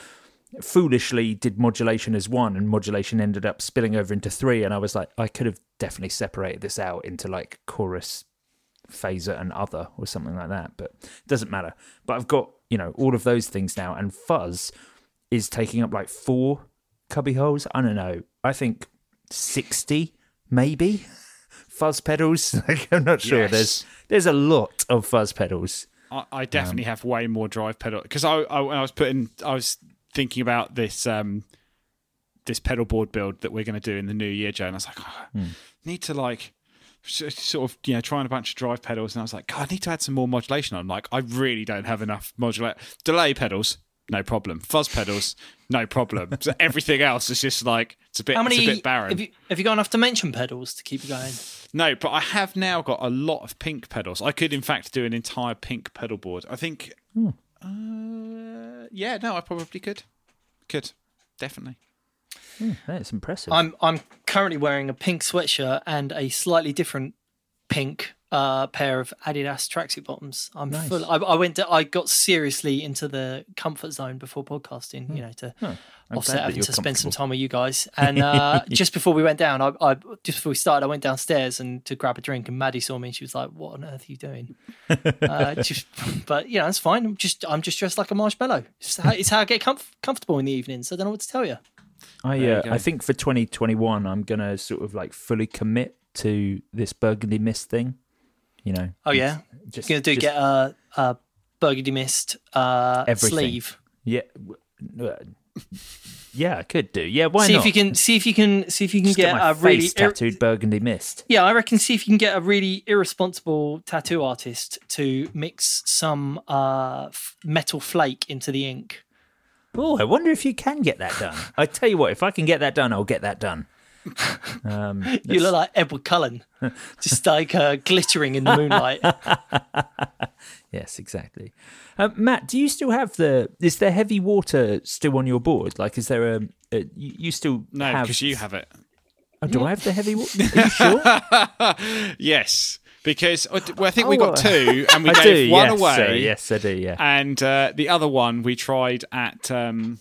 foolishly did modulation as one and modulation ended up spilling over into three and i was like i could have definitely separated this out into like chorus phaser and other or something like that but it doesn't matter. But i've got you know all of those things now and fuzz is taking up like four cubby holes. I don't know. I think 60 maybe? Fuzz pedals? Like i'm not sure. Yes. there's there's a lot of fuzz pedals. I, I definitely um, have way more drive pedal because I, I when I was putting I was thinking about this um this pedal board build that we're going to do in the new year, Joe, and I was like, oh, need to like sort of you know trying a bunch of drive pedals, and I was like, God, I need to add some more modulation. on. like, I really don't have enough modulate delay pedals. No problem. Fuzz pedals, no problem. So everything else is just like it's a bit, How many? it's a bit barren. Have you, have you got enough dimension pedals to keep you going? No, but I have now got a lot of pink pedals. I could, in fact, do an entire pink pedal board. I think. Uh, yeah, no, I probably could. Could definitely. That's impressive I'm I'm currently wearing a pink sweatshirt and a slightly different pink uh, pair of Adidas tracksuit bottoms. I'm Nice. full. I, I went. To, I got seriously into the comfort zone before podcasting. You know, to I'm offset having to spend some time with you guys. And uh, just before we went down, I, I just before we started, I went downstairs and to grab a drink, and Maddie saw me and she was like, "What on earth are you doing?" uh, just, but you know, it's fine. I'm just I'm just dressed like a marshmallow. It's how, it's how I get comf- comfortable in the evenings. So I don't know what to tell you. I uh. I think for 2021, I'm gonna sort of like fully commit to this Burgundy Mist thing. You know. Oh yeah, just gonna do just- get a, a burgundy mist uh, Everything. sleeve. Yeah. uh, Yeah, I could do. Yeah, why see not? if you can see if you can see if you can Just get get a really face ir- tattooed Burgundy Mist. yeah, I reckon see if you can get a really irresponsible tattoo artist to mix some uh, metal flake into the ink. Oh, I wonder if you can get that done. I tell you what, if I can get that done, I'll get that done. Um, You look like Edward Cullen, just like uh, glittering in the moonlight. Yes, exactly. Um, Matt, do you still have the? Is there heavy water still on your board? Like, is there a? a you, you still No, have? because you have it. Oh, do I have the heavy water? Are you sure? Yes, because uh, well, I think we Oh, got two, and we I gave do, one yes, away. sir, yes, I do. Yeah. and uh, the other one we tried at um,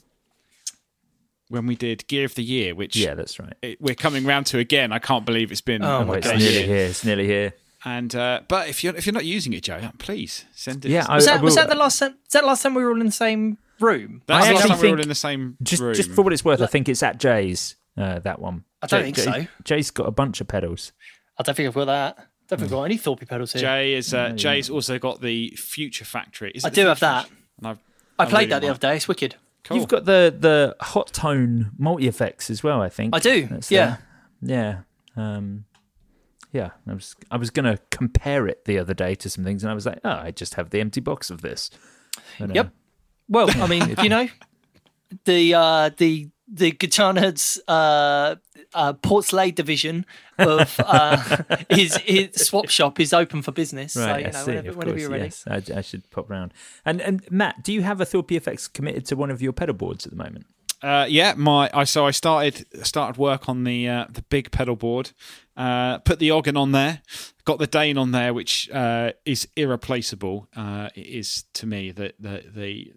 when we did Gear of the Year, which Yeah, that's right. it, we're coming round to again. I can't believe it's been Oh a my It's nearly here. here. It's nearly here. And uh, but if you're if you're not using it, Joe, please send it. Yeah, I- Was that, was that the last time? Was that the last time we were all in the same room? That's I the last actually time we were all in the same Just, room. just for what it's worth, I think it's at Jay's. Uh, that one. I don't Jay- think Jay- so. Jay's got a bunch of pedals. I don't think I've got that. I don't think I've got any Thorpe pedals here. Jay is uh, Jay's also got the Future Factory. Is it I the do have Future that. And I've, I I played really that the want- other day. It's wicked. Cool. You've got the the Hotone multi effects as well. I think I do, That's yeah. there. yeah, um, yeah. I was I was gonna compare it the other day to some things, and I was like, oh, I just have the empty box of this. But, uh, Yep. Well, I mean, you know, the uh, the the Guitar Nerds uh, uh, Portslade division of uh, his, his swap shop is open for business. so Right, you I know, see. whenever, of whenever course, you're ready. yes. I, I should pop round. And and Matt, do you have a Thorpe FX committed to one of your pedal boards at the moment? Uh, yeah, my I so I started started work on the uh, the big pedal board. Uh, put the Oggin on there, got the Dane on there, which uh, is irreplaceable. Uh, it is to me the the the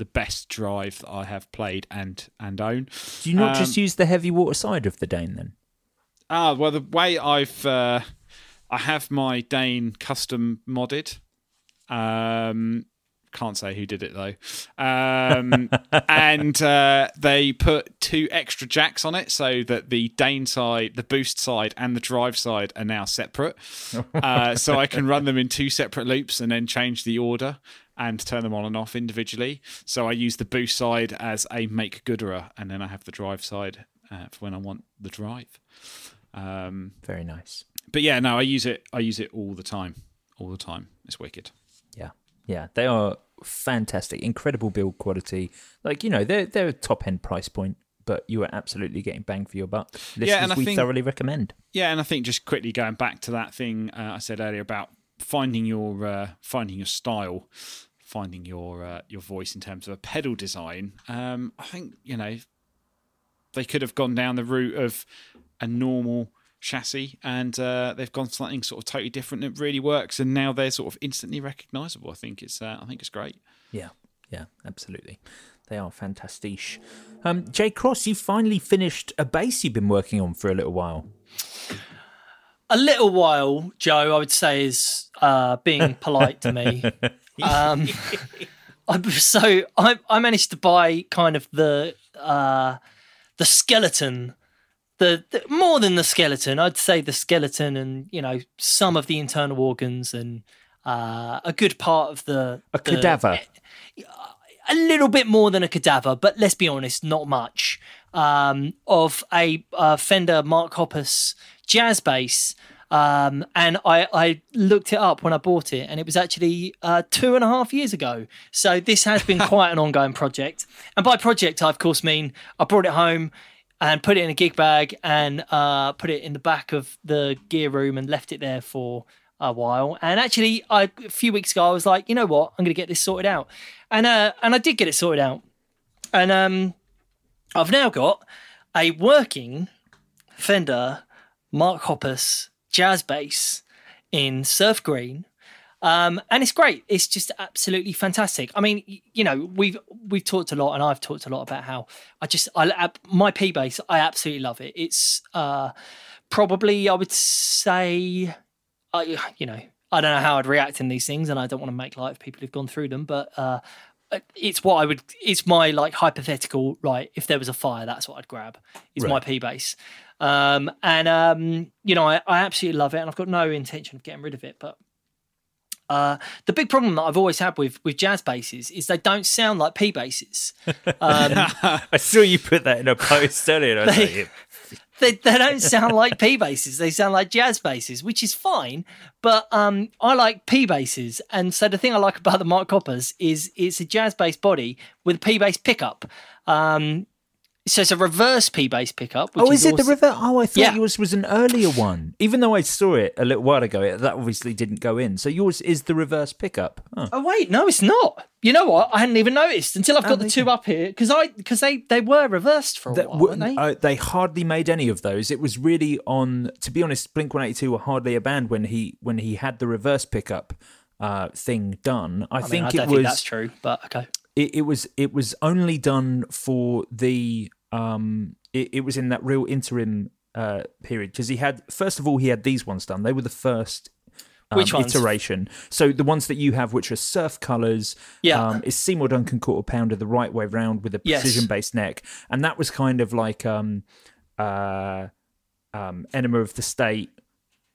the best drive that I have played and and own. Do you not Um, just use the heavy water side of the Dane then? Ah, well, the way I've uh, I have my Dane custom modded. Um, can't say who did it though. Um, and uh, they put two extra jacks on it so that the Dane side, the boost side, and the drive side are now separate. Uh, so I can run them in two separate loops and then change the order and turn them on and off individually. So I use the boost side as a make gooder, and then I have the drive side uh, for when I want the drive. Um, Very nice. but yeah, no, I use it. I use it all the time. All the time. It's wicked. Yeah, yeah, they are fantastic, incredible build quality. Like you know, they're they're a top end price point, but you are absolutely getting bang for your buck. This Yeah, and I we think- thoroughly recommend. Yeah, and I think just quickly going back to that thing uh, I said earlier about finding your uh, finding your style, finding your uh, your voice in terms of a pedal design. Um, I think you know they could have gone down the route of a normal chassis, and uh, they've gone for something sort of totally different that really works, and now they're sort of instantly recognizable. I think it's uh, I think it's great. Yeah, yeah, absolutely. They are fantastic. Um, Jay Cross, you finally finished a bass you've been working on for a little while. A little while, Joe, I would say, is uh, being polite to me. Um, I, so I, I managed to buy kind of the uh, the skeleton, the, the more than the skeleton. I'd say the skeleton, and you know some of the internal organs, and uh, a good part of the A the- cadaver. a little bit more than a cadaver, but let's be honest, not much. Um, of a uh, Fender Mark Hoppus jazz bass. Um, and I, I looked it up when I bought it, and it was actually uh, two and a half years ago. So this has been quite an ongoing project. And by project, I of course mean I brought it home and put it in a gig bag and uh, put it in the back of the gear room and left it there for a while. And actually, I, a few weeks ago, I was like, you know what, I'm going to get this sorted out, and uh, and I did get it sorted out, and um, I've now got a working Fender Mark Hoppus jazz bass in surf green. Um, and it's great. It's just absolutely fantastic. I mean, you know, we've we've talked a lot, and I've talked a lot about how I just I my P bass. I absolutely love it. It's uh, probably I would say, I you know, I don't know how I'd react in these things, and I don't want to make light of people who've gone through them, but uh, it's what I would. It's my like hypothetical. Right, if there was a fire, that's what I'd grab. Is my P bass, um, and um, you know, I, I absolutely love it, and I've got no intention of getting rid of it. But uh, the big problem that I've always had with with jazz basses is they don't sound like P basses. Um, I saw you put that in a post earlier. They- like, they, they don't sound like P basses. They sound like jazz basses, which is fine. But um, I like P basses, and so the thing I like about the Mark Hoppus is it's a jazz bass body with a P bass pickup. Um, so it's a reverse P bass pickup. Which oh, is it the river? Oh, I thought Yeah. yours was an earlier one. Even though I saw it a little while ago, that obviously didn't go in. So yours is the reverse pickup. Oh. Oh wait, no, it's not. You know what? I hadn't even noticed until I've got the two up here because I because they they were reversed for a That while, w- weren't they? uh, they hardly made any of those. It was really on. To be honest, Blink One Eighty Two were hardly a band when he when he had the reverse pickup uh, thing done. I, I mean, think I it was think that's true, but okay. it, it was it was only done for the um, it, it was in that real interim uh, period because he had first of all he had these ones done. They were the first. Um, Which ones? iteration? So the ones that you have, which are surf colors, Yeah. um, is Seymour Duncan quarter pounder the right way round with a precision based neck, and that was kind of like um, uh, um, enema of the state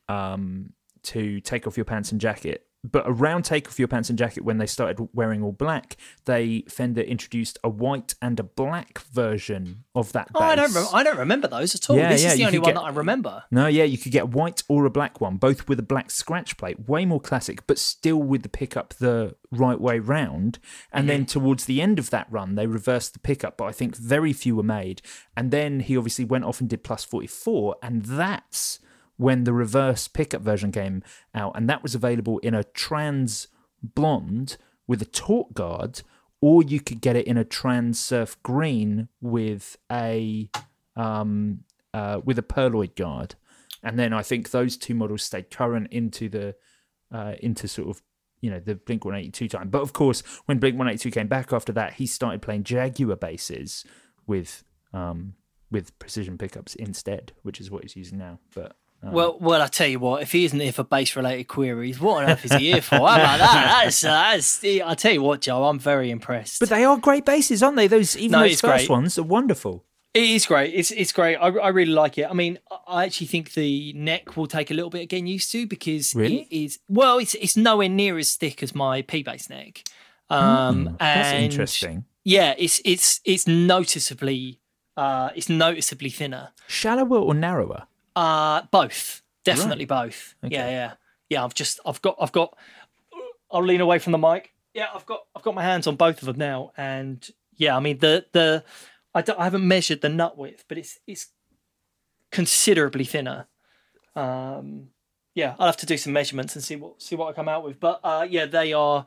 um, to take off your pants and jacket. But around take off your pants and jacket, when they started wearing all black, they Fender introduced a white and a black version of that. Oh, I don't. bass. Rem- I don't remember those at all. Yeah, this yeah, is the only one get- that I remember. No, yeah, you could get a white or a black one, both with a black scratch plate, way more classic, but still with the pickup the right way round. And mm-hmm. then towards the end of that run, they reversed the pickup, but I think very few were made. And then he obviously went off and did plus 44, and that's when the reverse pickup version came out, and that was available in a trans blonde with a tort guard, or you could get it in a trans surf green with a um, uh, with a pearloid guard, and then I think those two models stayed current into the uh, into sort of you know the Blink One Eighty Two time. But of course, when Blink One Eighty Two came back after that, he started playing Jaguar basses with um, with precision pickups instead, which is what he's using now. But um, Well, well, I tell you what. If he isn't here for bass-related queries, what on earth is he here for? How about that? That's, uh, that's. I tell you what, Joe. I'm very impressed. but they are great basses, aren't they? Those even No, those first great. ones are wonderful. It is great. It's it's great. I, I really like it. I mean, I actually think the neck will take a little bit of getting used to because Really? it is well, it's it's nowhere near as thick as my P bass neck. Um, Hmm, that's and interesting. Yeah, it's it's it's noticeably uh, it's noticeably thinner. Shallower or narrower? Uh, both, definitely both. Yeah, yeah, yeah. I've just I've got I've got. I'll lean away from the mic. Yeah, I've got I've got my hands on both of them now, and yeah, I mean the the I, don't, I haven't measured the nut width, but it's it's considerably thinner. Um, yeah, I'll have to do some measurements and see what see what I come out with. But uh, yeah, they are.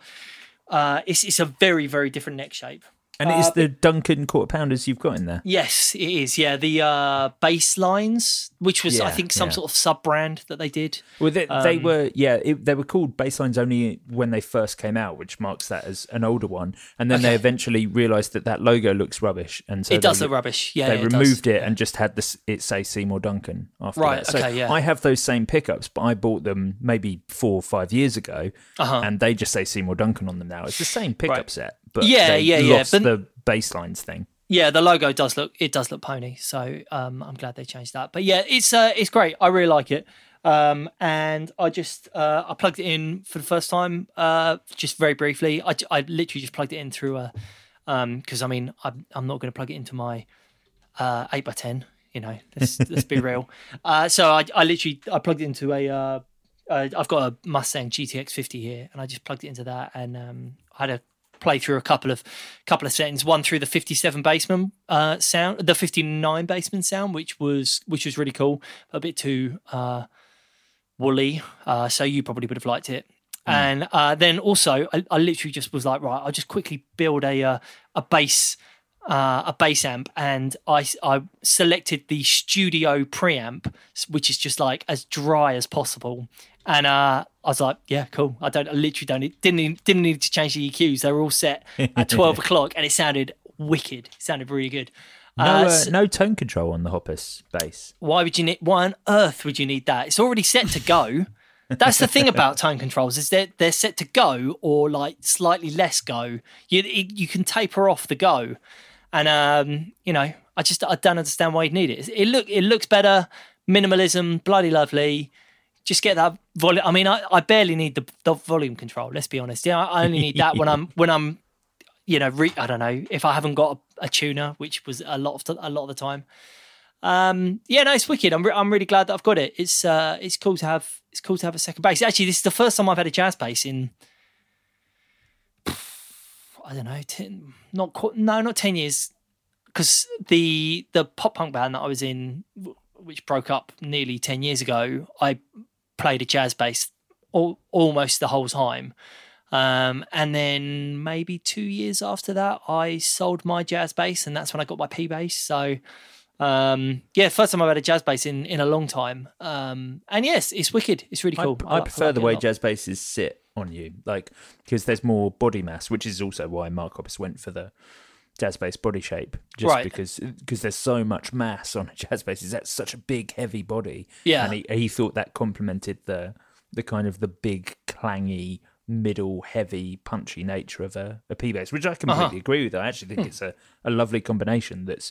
Uh, it's it's a very very different neck shape. And it is Uh, the Duncan quarter pounders you've got in there. Yes, it is. Yeah, the uh, bass lines, which was I think some yeah. sort of sub brand that they did. Well, they, they Um, were yeah, it, they were called basslines only when they first came out, which marks that as an older one. And then they eventually realised that that logo looks rubbish, and so It does they, look rubbish. Yeah, they yeah, it removed it and just had this it say Seymour Duncan after Right, that. So okay, yeah. I have those same pickups, but I bought them maybe four or five years ago, Uh-huh. and they just say Seymour Duncan on them now. It's the same pickup Right. set, but Yeah, yeah, yeah, but- the basslines thing. Yeah, the logo does look it does look pony. So um, I'm glad they changed that. But yeah, it's uh, it's great. I really like it. Um, and I just uh, I plugged it in for the first time, uh, just very briefly. I, I literally just plugged it in through a um, because I mean I'm I'm not going to plug it into my uh, eight by ten. You know, let's let's be real. Uh, so I I literally I plugged it into a uh, uh, I've got a Mustang GTX 50 here, and I just plugged it into that, and um, I had a play through a couple of couple of settings. One through the 57 Bassman uh, sound, the 59 Bassman sound, which was which was really cool, a bit too uh, woolly. Uh, so you probably would have liked it. And uh, then also, I, I literally just was like, right, I'll just quickly build a uh, a bass uh, a bass amp, and I I selected the studio preamp, which is just like as dry as possible. And uh, I was like, yeah, cool. I don't, I literally don't, need, didn't need, didn't need to change the EQs. They were all set at twelve o'clock, and it sounded wicked. It sounded really good. No, Uh, uh, so- no tone control on the Hoppus bass. why would you need? Why on earth would you need that? It's already set to go. That's the thing about tone controls is that they're set to go or like slightly less go. You you can taper off the go, and um, you know, I just I don't understand why you'd need it. It look it looks better, minimalism, bloody lovely. Just get that volume. I mean, I, I barely need the, the volume control. Let's be honest. Yeah, I only need that when I'm when I'm, you know, re, I don't know if I haven't got a, a tuner, which was a lot of the, a lot of the time. Um, yeah, no, it's wicked. I'm re- I'm really glad that I've got it. It's uh, it's cool to have it's cool to have a second bass. Actually, this is the first time I've had a jazz bass in I don't know, ten, not qu- no, not ten years, because the the pop punk band that I was in, which broke up nearly ten years ago, I played a jazz bass all, almost the whole time. Um, and then maybe two years after that, I sold my jazz bass, and that's when I got my P bass. So, um, yeah, first time I've had a jazz bass in, in a long time. Um, and yes, it's wicked. It's really I- cool. I, li- prefer like the way jazz basses sit on you, like because there's more body mass, which is also why Mark Hoppus went for the jazz bass body shape, just Right. because because there's so much mass on a jazz bass. Is that such a big, heavy body? Yeah. and he, he thought that complemented the the kind of the big, clangy, middle, heavy, punchy nature of a, a P bass, which I completely Uh-huh. agree with. I actually think Hmm. it's a, a lovely combination. That's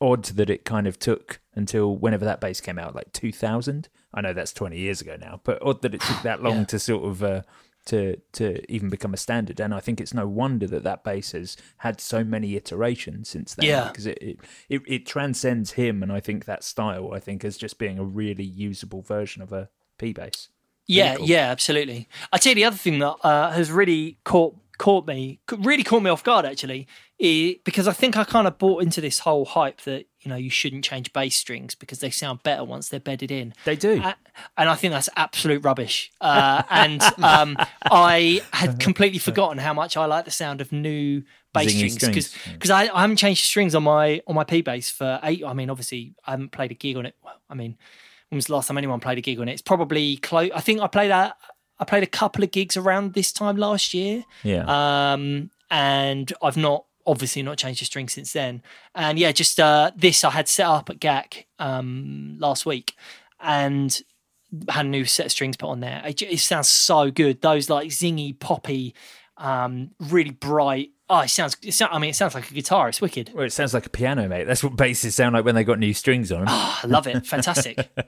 odd that it kind of took until whenever that bass came out, like 2000. I know that's 20 years ago now, but odd that it took that long to sort of uh, to to even become a standard. And I think it's no wonder that that bass has had so many iterations since then. Yeah. because it it, it it transcends him, and I think that style, I think, as just being a really usable version of a P bass. Yeah, cool. yeah, absolutely. I tell you the other thing that uh, has really caught caught me, really caught me off guard actually, i because I think I kind of bought into this whole hype that you know you shouldn't change bass strings because they sound better once they're bedded in. They do, A- and I think that's absolute rubbish. Uh, and um, I had completely forgotten how much I like the sound of new bass Zingy strings because strings, yeah. because I, I haven't changed strings on my on my P bass for eight. I mean, obviously, I haven't played a gig on it. Well, I mean, when was the last time anyone played a gig on it? It's probably close. I think I played a I played a couple of gigs around this time last year. Yeah. Um, and I've not obviously not changed the string since then. And yeah, just uh, this I had set up at GAC um, last week, and had a new set of strings put on there. It, it sounds so good. Those like zingy, poppy, um, really bright. Oh, it sounds. It I mean, it sounds like a guitar. It's wicked. Well, it sounds like a piano, mate. That's what basses sound like when they got new strings on them. I love it. Fantastic.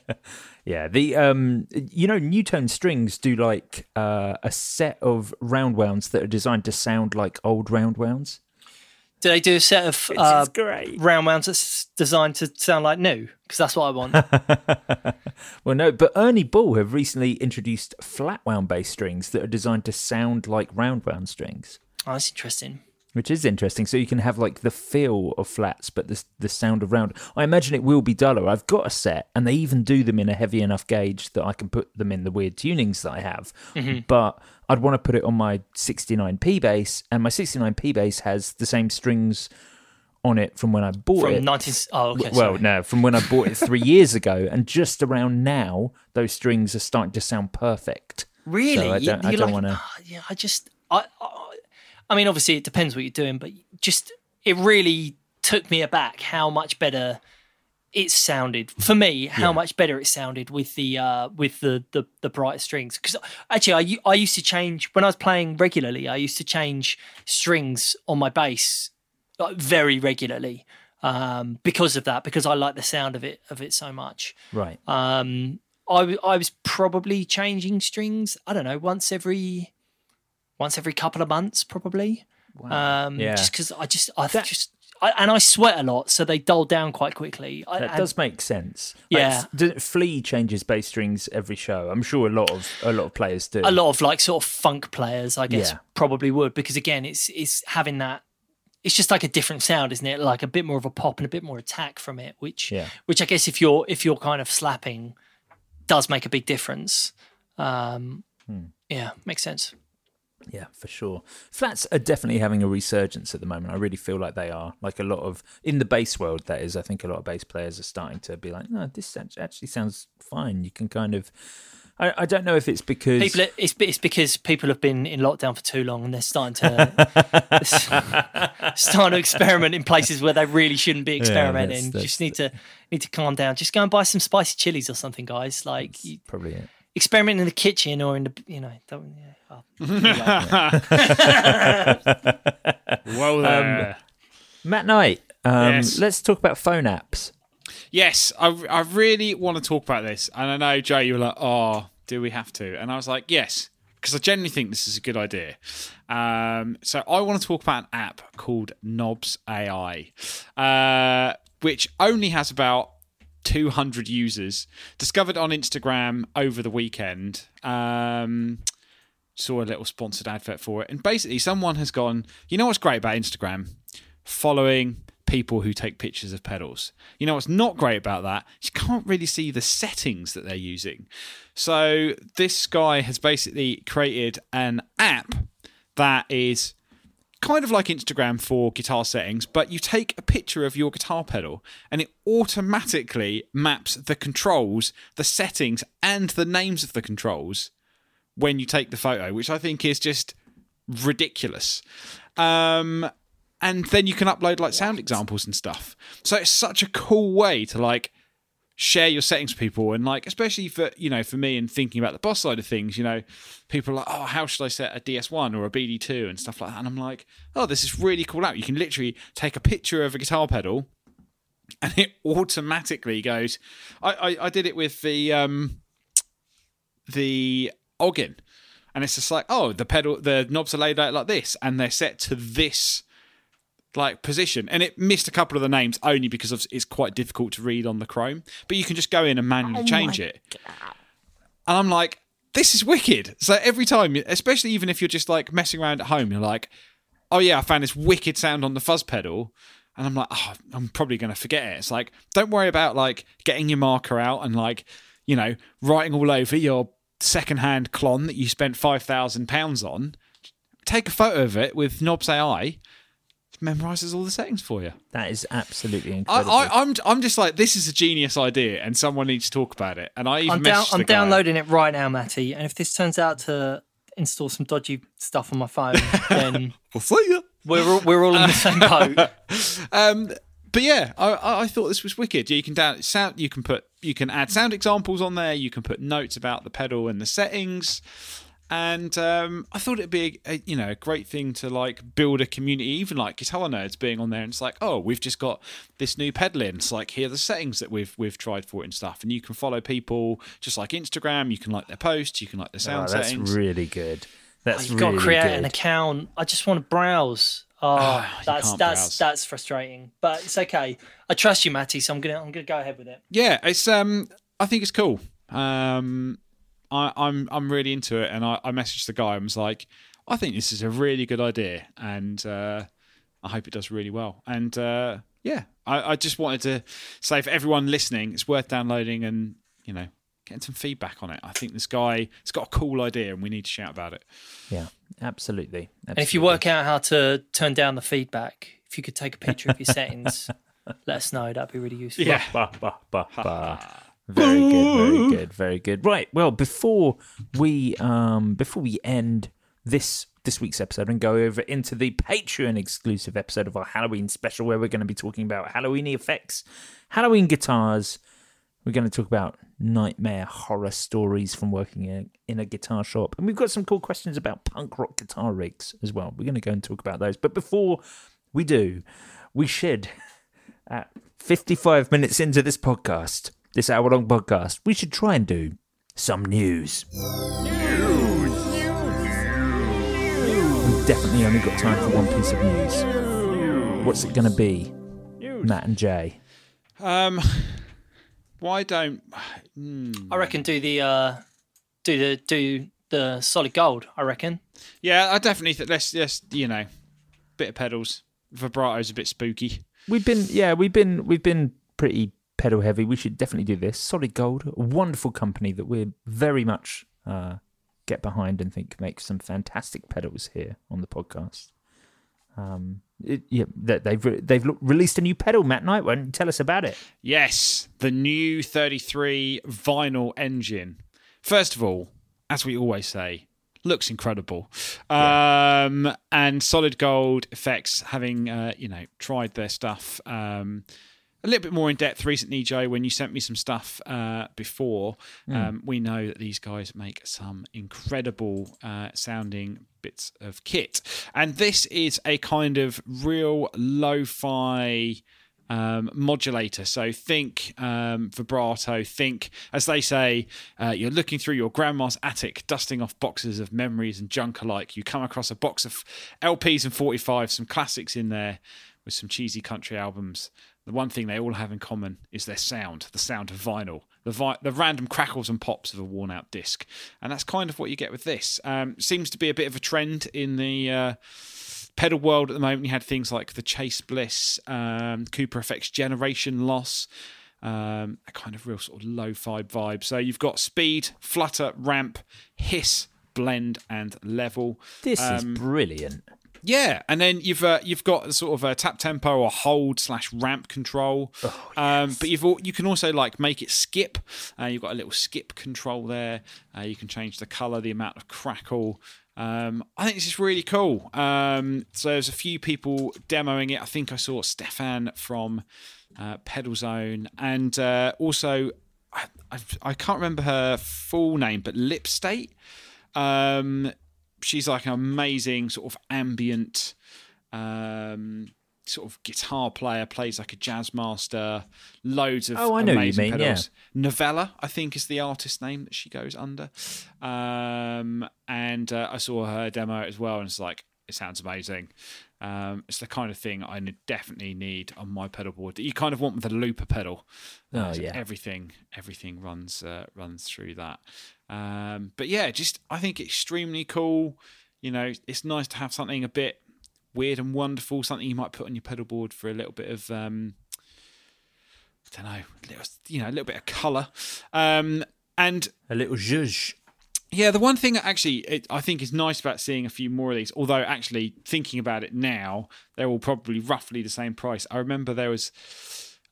Yeah, the um, you know, Newtone Strings do like uh, a set of round wounds that are designed to sound like old round wounds. Do they do a set of Which uh, is round mounts that's designed to sound like new? Because that's what I want. Well, no, but Ernie Ball have recently introduced flat wound bass strings that are designed to sound like round wound strings, oh, that's interesting. Which is interesting. So you can have like the feel of flats, but the the sound of round. I imagine it will be duller. I've got a set, and they even do them in a heavy enough gauge that I can put them in the weird tunings that I have. Mm-hmm. But I'd want to put it on my 69p bass, and my 69p bass has the same strings on it from when I bought it. From it. 19. Oh, okay. well, sorry. no, from when I bought it three years ago, and just around now, those strings are starting to sound perfect. Really? So I don't, don't like, want to. "Ah, yeah, I just, I, I, I mean, obviously it depends what you're doing, but just it really took me aback how much better it sounded for me. How much better it sounded with the uh with the the, the brighter strings. Because actually, I I used to change when I was playing regularly. I used to change strings on my bass like, very regularly. Um, because of that, because I like the sound of it of it so much. Right. Um, I I was probably changing strings. I don't know once every once every couple of months, probably. Um, Yeah. Just because I just I just I, and I sweat a lot, so they dull down quite quickly. I, That and- does make sense. Yeah. do- Flea changes bass strings every show. I'm sure a lot of a lot of players do. a lot of like sort of funk players, I guess, Yeah. probably would because again, it's it's having that. It's just like a different sound, isn't it? Like a bit more of a pop and a bit more attack from it, which Yeah. which I guess if you're if you're kind of slapping, does make a big difference. Um, Hmm. Yeah, makes sense. Yeah, for sure. Flats are definitely having a resurgence at the moment. I really feel like they are. Like a lot of in the bass world, that is. I think a lot of bass players are starting to be like, no, this actually sounds fine. You can kind of. I, I don't know if it's because People, it's it's because people have been in lockdown for too long and they're starting to starting to experiment in places where they really shouldn't be experimenting. that's- that's just need to need to calm down. Just go and buy some spicy chilies or something, guys. Like you, probably it. experiment in the kitchen or in the you know. Don't, yeah, oh, Well, there. Matt Knight. Um, Yes. Let's talk about phone apps. Yes, I, I really want to talk about this. And I know, Joe, you were like, oh, do we have to? And I was like, yes, because I genuinely think this is a good idea. Um, so I want to talk about an app called Knobs AI, uh, which only has about 200 users, discovered on Instagram over the weekend. Um, saw a little sponsored advert for it. And basically, someone has gone, you know what's great about Instagram? Following people who take pictures of pedals. You know what's not great about that? You can't really see the settings that they're using. So, this guy has basically created an app that is kind of like Instagram for guitar settings, but you take a picture of your guitar pedal and it automatically maps the controls, the settings, and the names of the controls when you take the photo, which I think is just ridiculous. Um, and then you can upload like sound examples and stuff. So it's such a cool way to like share your settings with people and like especially for you know for me and thinking about the boss side of things you know people are like oh how should i set a ds1 or a bd2 and stuff like that and i'm like oh this is really cool out you can literally take a picture of a guitar pedal and it automatically goes i i, I did it with the um the Oggin. And it's just like oh the pedal the knobs are laid out like this and they're set to this like position. And it missed a couple of the names only because of, it's quite difficult to read on the chrome. But you can just go in and manually oh change it. And i'm like this is wicked. So every time especially even if you're just like messing around at home you're like oh yeah i found this wicked sound on the fuzz pedal. And i'm like oh i'm probably going to forget it. It's like don't worry about like getting your marker out and like you know writing all over your secondhand Klon that you spent 5000 pounds on take a photo of it with knobs ai memorizes all the settings for you. That is absolutely incredible. I, I'm I'm just like this is a genius idea, and someone needs to talk about it. And I even I'm, down, I'm downloading it right now, Matty. And if this turns out to install some dodgy stuff on my phone, then We'll see you. we're all, we're all in the same boat. Um, but yeah, I- I, I thought this was wicked. You can down sound. You can put. You can add sound examples on there. You can put notes about the pedal and the settings. And um, I thought it'd be a, a, you know a great thing to like build a community, even like guitar nerds being on there. And it's like, oh, we've just got this new pedal in. It's like here are the settings that we've we've tried for it and stuff. And you can follow people just like Instagram. You can like their posts. You can like their Oh, sound that's settings. really good. That's You've really got to create good. an account. I just want to browse. Oh, Ah, that's that's browse. that's frustrating. But it's okay. I trust you, Matty. So I'm gonna I'm gonna go ahead with it. yeah, it's um, I think it's cool. Um, I, I'm I'm really into it, and I, I messaged the guy and was like, I think this is a really good idea, and uh, I hope it does really well. And uh, yeah, I, I just wanted to say for everyone listening, it's worth downloading and you know getting some feedback on it. I think this guy has got a cool idea, and we need to shout about it. Yeah, absolutely. And if you work out how to turn down the feedback, if you could take a picture of your settings, let us know. That'd be really useful. Yeah. Bah, bah, bah, bah. Very good, very good, very good. Right. Well, before we um before we end this this week's episode and go over into the Patreon exclusive episode of our Halloween special where we're going to be talking about Halloween effects, Halloween guitars. We're going to talk about nightmare horror stories from working in, in a guitar shop. And we've got some cool questions about punk rock guitar rigs as well. We're going to go and talk about those. But before we do, we should at 55 minutes into this podcast, this hour long podcast, we should try and do some news. We've definitely only got time for one piece of news. What's it going to be, Matt and Jay? Um, why don't hmm. I reckon do the uh, do the do the solid gold. I reckon. yeah, I definitely think let's just you know bit of pedals. Vibrato's a bit spooky. We've been, yeah, we've been, we've been pretty pedal heavy. We should definitely do this. Solid Gold, a wonderful company that we're very much uh, get behind and think makes some fantastic pedals here on the podcast. Um, it, yeah, they- they've re- they've lo- released a new pedal. Matt Knight, why don't you tell us about it? Yes, the new 33 vinyl engine. First of all, as we always say, looks incredible. Um, and Solid Gold Effects, having uh, you know tried their stuff um, a little bit more in depth recently, Joe. When you sent me some stuff uh, before, um, we know that these guys make some incredible uh, sounding bits of kit, and this is a kind of real lo-fi um, modulator. So think um, vibrato, think, as they say, uh, you're looking through your grandma's attic, dusting off boxes of memories and junk alike. You come across a box of LPs and 45s, some classics in there with some cheesy country albums. The one thing they all have in common is their sound, the sound of vinyl, the, vi- the random crackles and pops of a worn out disc. And that's kind of what you get with this. Um, seems to be a bit of a trend in the. Uh, pedal world at the moment. You had things like the Chase Bliss, um, Cooper Effects Generation Loss, um, a kind of real sort of low fi vibe. So you've got speed, flutter, ramp, hiss, blend, and level. This is Um, brilliant. Yeah, and then you've uh, you've got sort of a tap tempo or hold slash ramp control. Oh, um, but you've you can also like make it skip. Uh, you've got a little skip control there. Uh, you can change the color, the amount of crackle. Um, I think this is really cool. Um, so there's a few people demoing it. I think I saw Stefan from uh, Pedal Zone, and uh, also I, I, I can't remember her full name, but Lip State. Um, she's like an amazing sort of ambient um, sort of guitar player, plays like a Jazzmaster, loads of Oh, I know what you mean, pedals. Novella, I think, is the artist name that she goes under. Um, and uh, I saw her demo as well, and it's like it sounds amazing. Um, it's the kind of thing I definitely need on my pedal board that you kind of want with a looper pedal. Oh, so yeah. everything everything runs uh, runs through that. Um, but yeah, just I think extremely cool. You know, it's nice to have something a bit weird and wonderful, something you might put on your pedal board for a little bit of um, I don't know, a little, you know, a little bit of color. Um, and A little zhuzh. yeah, the one thing that actually it, I think is nice about seeing a few more of these, although actually thinking about it now, they're all probably roughly the same price. I remember there was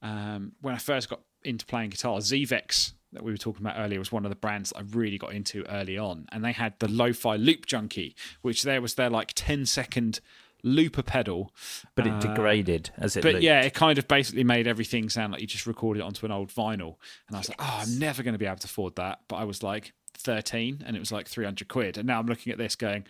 um, when I first got into playing guitar, ZVEX that we were talking about earlier was one of the brands that I really got into early on, and they had the Lo-Fi Loop Junkie, which there was their like 10 second looper pedal, But it Uh, degraded as it but looped. yeah, it kind of basically made everything sound like you just recorded it onto an old vinyl. And I was like, oh, I'm never going to be able to afford that. But I was like 13 and it was like 300 quid. And now I'm looking at this going,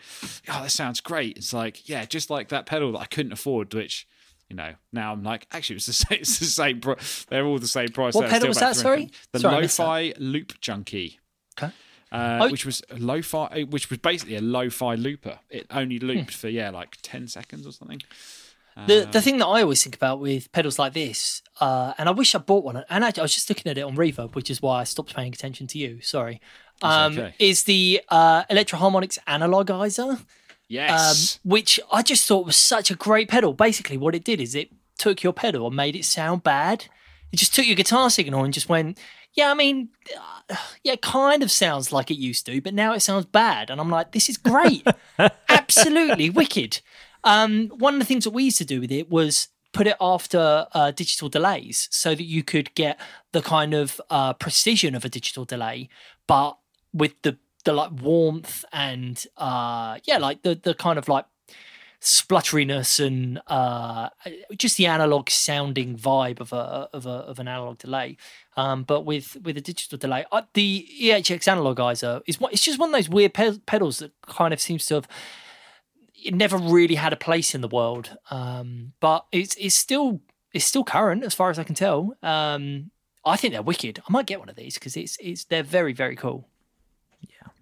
oh, this sounds great. It's like, yeah, just like that pedal that I couldn't afford, which. You know, now I'm like, actually, it's the same. It's the same. Pro- they're all the same price. What pedal was that, sorry? The Sorry, Lo-Fi Loop Junkie. Okay. Uh, Oh. which was lo-fi, which was basically a lo-fi looper. It only Hmm. looped for yeah, like ten seconds or something. The the thing that I always think about with pedals like this, uh, and I wish I bought one, and actually I was just looking at it on Reverb, which is why I stopped paying attention to you. Sorry. Um, okay. Is the uh, Electro-Harmonix Analogizer, Yes. um, which I just thought was such a great pedal. Basically, what it did is it took your pedal and made it sound bad. It just took your guitar signal and just went, yeah, I mean, uh, yeah, it kind of sounds like it used to, but now it sounds bad. And I'm like, this is great. Absolutely wicked. Um, one of the things that we used to do with it was put it after uh, digital delays so that you could get the kind of uh, precision of a digital delay, but with the the like warmth and uh, yeah, like the the kind of like splutteriness and uh, just the analog sounding vibe of a of a of an analog delay. Um, but with with a digital delay, uh, the EHX analogizer is what it's just one of those weird pe- pedals that kind of seems to have it never really had a place in the world. Um, but it's it's still it's still current as far as I can tell. Um, I think they're wicked. I might get one of these because it's it's they're very very cool.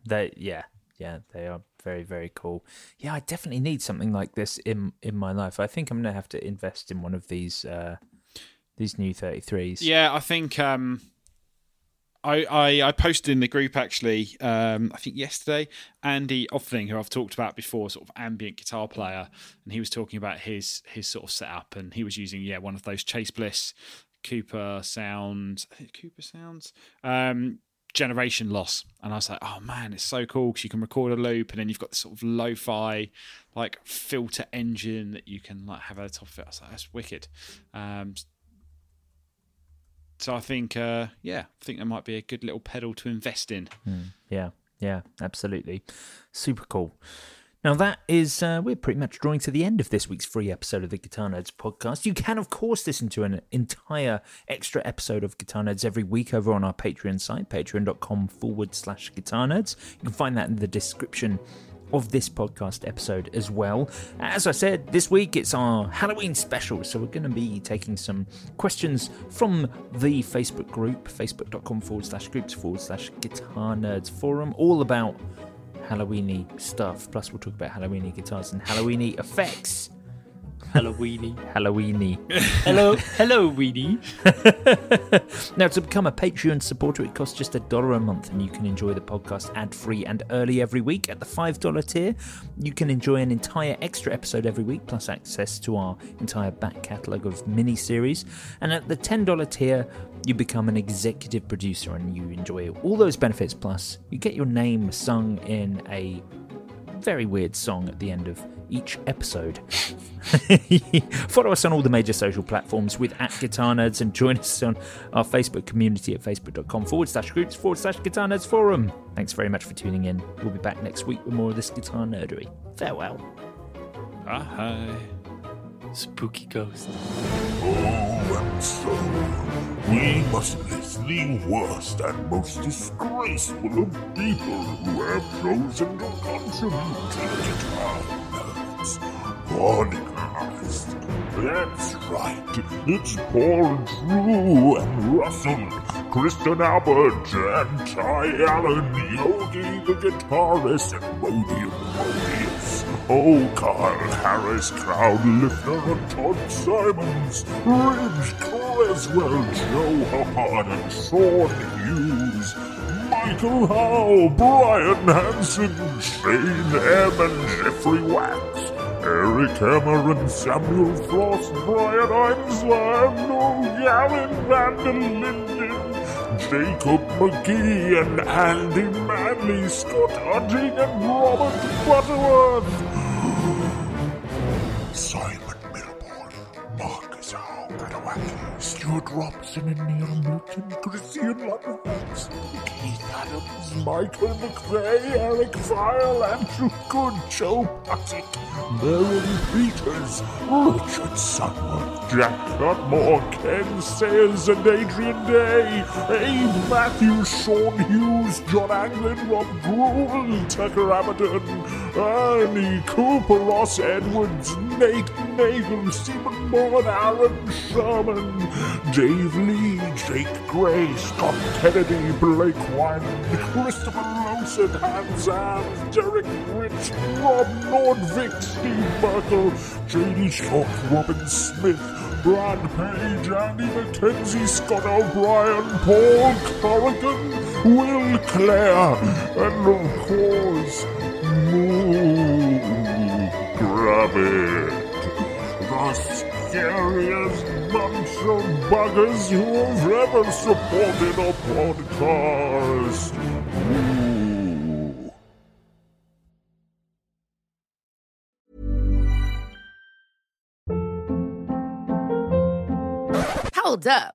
They yeah, yeah, they are very very cool. Yeah, I definitely need something like this in in my life. I think I'm gonna have to invest in one of these uh these new 33s. Yeah, I think um, I, I I posted in the group actually. Um, I think yesterday, Andy Othling, who I've talked about before, sort of ambient guitar player, and he was talking about his his sort of setup, and he was using yeah one of those Chase Bliss Cooper sounds, Cooper sounds. Um, generation loss and i was like oh man it's so cool because you can record a loop and then you've got this sort of lo-fi like filter engine that you can like have at the top of it i was like that's wicked um so I think, uh, yeah, I think that might be a good little pedal to invest in. Yeah, yeah, absolutely. Super cool. Now, that is, uh, we're pretty much drawing to the end of this week's free episode of the Guitar Nerds podcast. You can, of course, listen to an entire extra episode of Guitar Nerds every week over on our Patreon site, patreon.com forward slash guitar nerds. You can find that in the description of this podcast episode as well. As I said, this week it's our Halloween special, so we're going to be taking some questions from the Facebook group, facebook.com forward slash groups forward slash guitar nerds forum, all about Halloweeny stuff. Plus, we'll talk about Halloweeny guitars and Halloweeny effects. Halloweeny. Halloweeny. hello, hello, Weedy. now, to become a Patreon supporter, it costs just a dollar a month, and you can enjoy the podcast ad free and early every week. At the $5 tier, you can enjoy an entire extra episode every week, plus access to our entire back catalogue of mini series. And at the $10 tier, you become an executive producer and you enjoy all those benefits. Plus, you get your name sung in a very weird song at the end of each episode. Follow us on all the major social platforms with at Guitar Nerds and join us on our Facebook community at facebook.com forward slash groups forward slash Guitar Nerds Forum. Thanks very much for tuning in. We'll be back next week with more of this guitar nerdery. Farewell. Ah, Bye. Spooky ghost. Oh, and so we must list the worst and most disgraceful of people who have chosen to contribute to the guitar nerds podcast. That's right, it's Paul Drew and Russell, Kristen Albert and Ty Allen, Yogi the guitarist, and Modium Modius. Oh, Carl Harris, Crowd Lifter, and Todd Simons, Ridge Creswell, Joe Hubbard, and Sean Hughes. Michael Howe, Brian Hansen, Shane M, and Jeffrey Wax. Eric Cameron, Samuel Frost, Brian Einsler, O'Gallon, Van der Linden, Jacob McGee, and Andy Manley, Scott Hunting, and Robert Butterworth. Simon Milborn, Marcus Howe, Stuart Robson, and Neil Newton, Christian Lumberfans, Keith Adams, Michael McVeigh, Eric File, Andrew Good, Joe Puttick, Merlin Peters, Richard Sunwood, Jack Cutmore, Ken Sayers, and Adrian Day, Abe Matthews, Sean Hughes, John Anglin, Rob Gruel, Tucker Aberton, Ernie Cooper, Ross Edwards, Nate Nagel, Stephen Moore, Aaron Sherman, Dave Lee, Jake Gray, Scott Kennedy, Blake Wyman, Christopher Lawson, Hans Zams, Derek Rich, Rob Nordvik, Steve Merkel, JD Shock, Robin Smith, Brad Page, Andy McKenzie, Scott O'Brien, Paul Corrigan, Will Clare, and of course, Moo Grabbit. The scariest of buggers who have ever supported a podcast. Ooh. Hold up.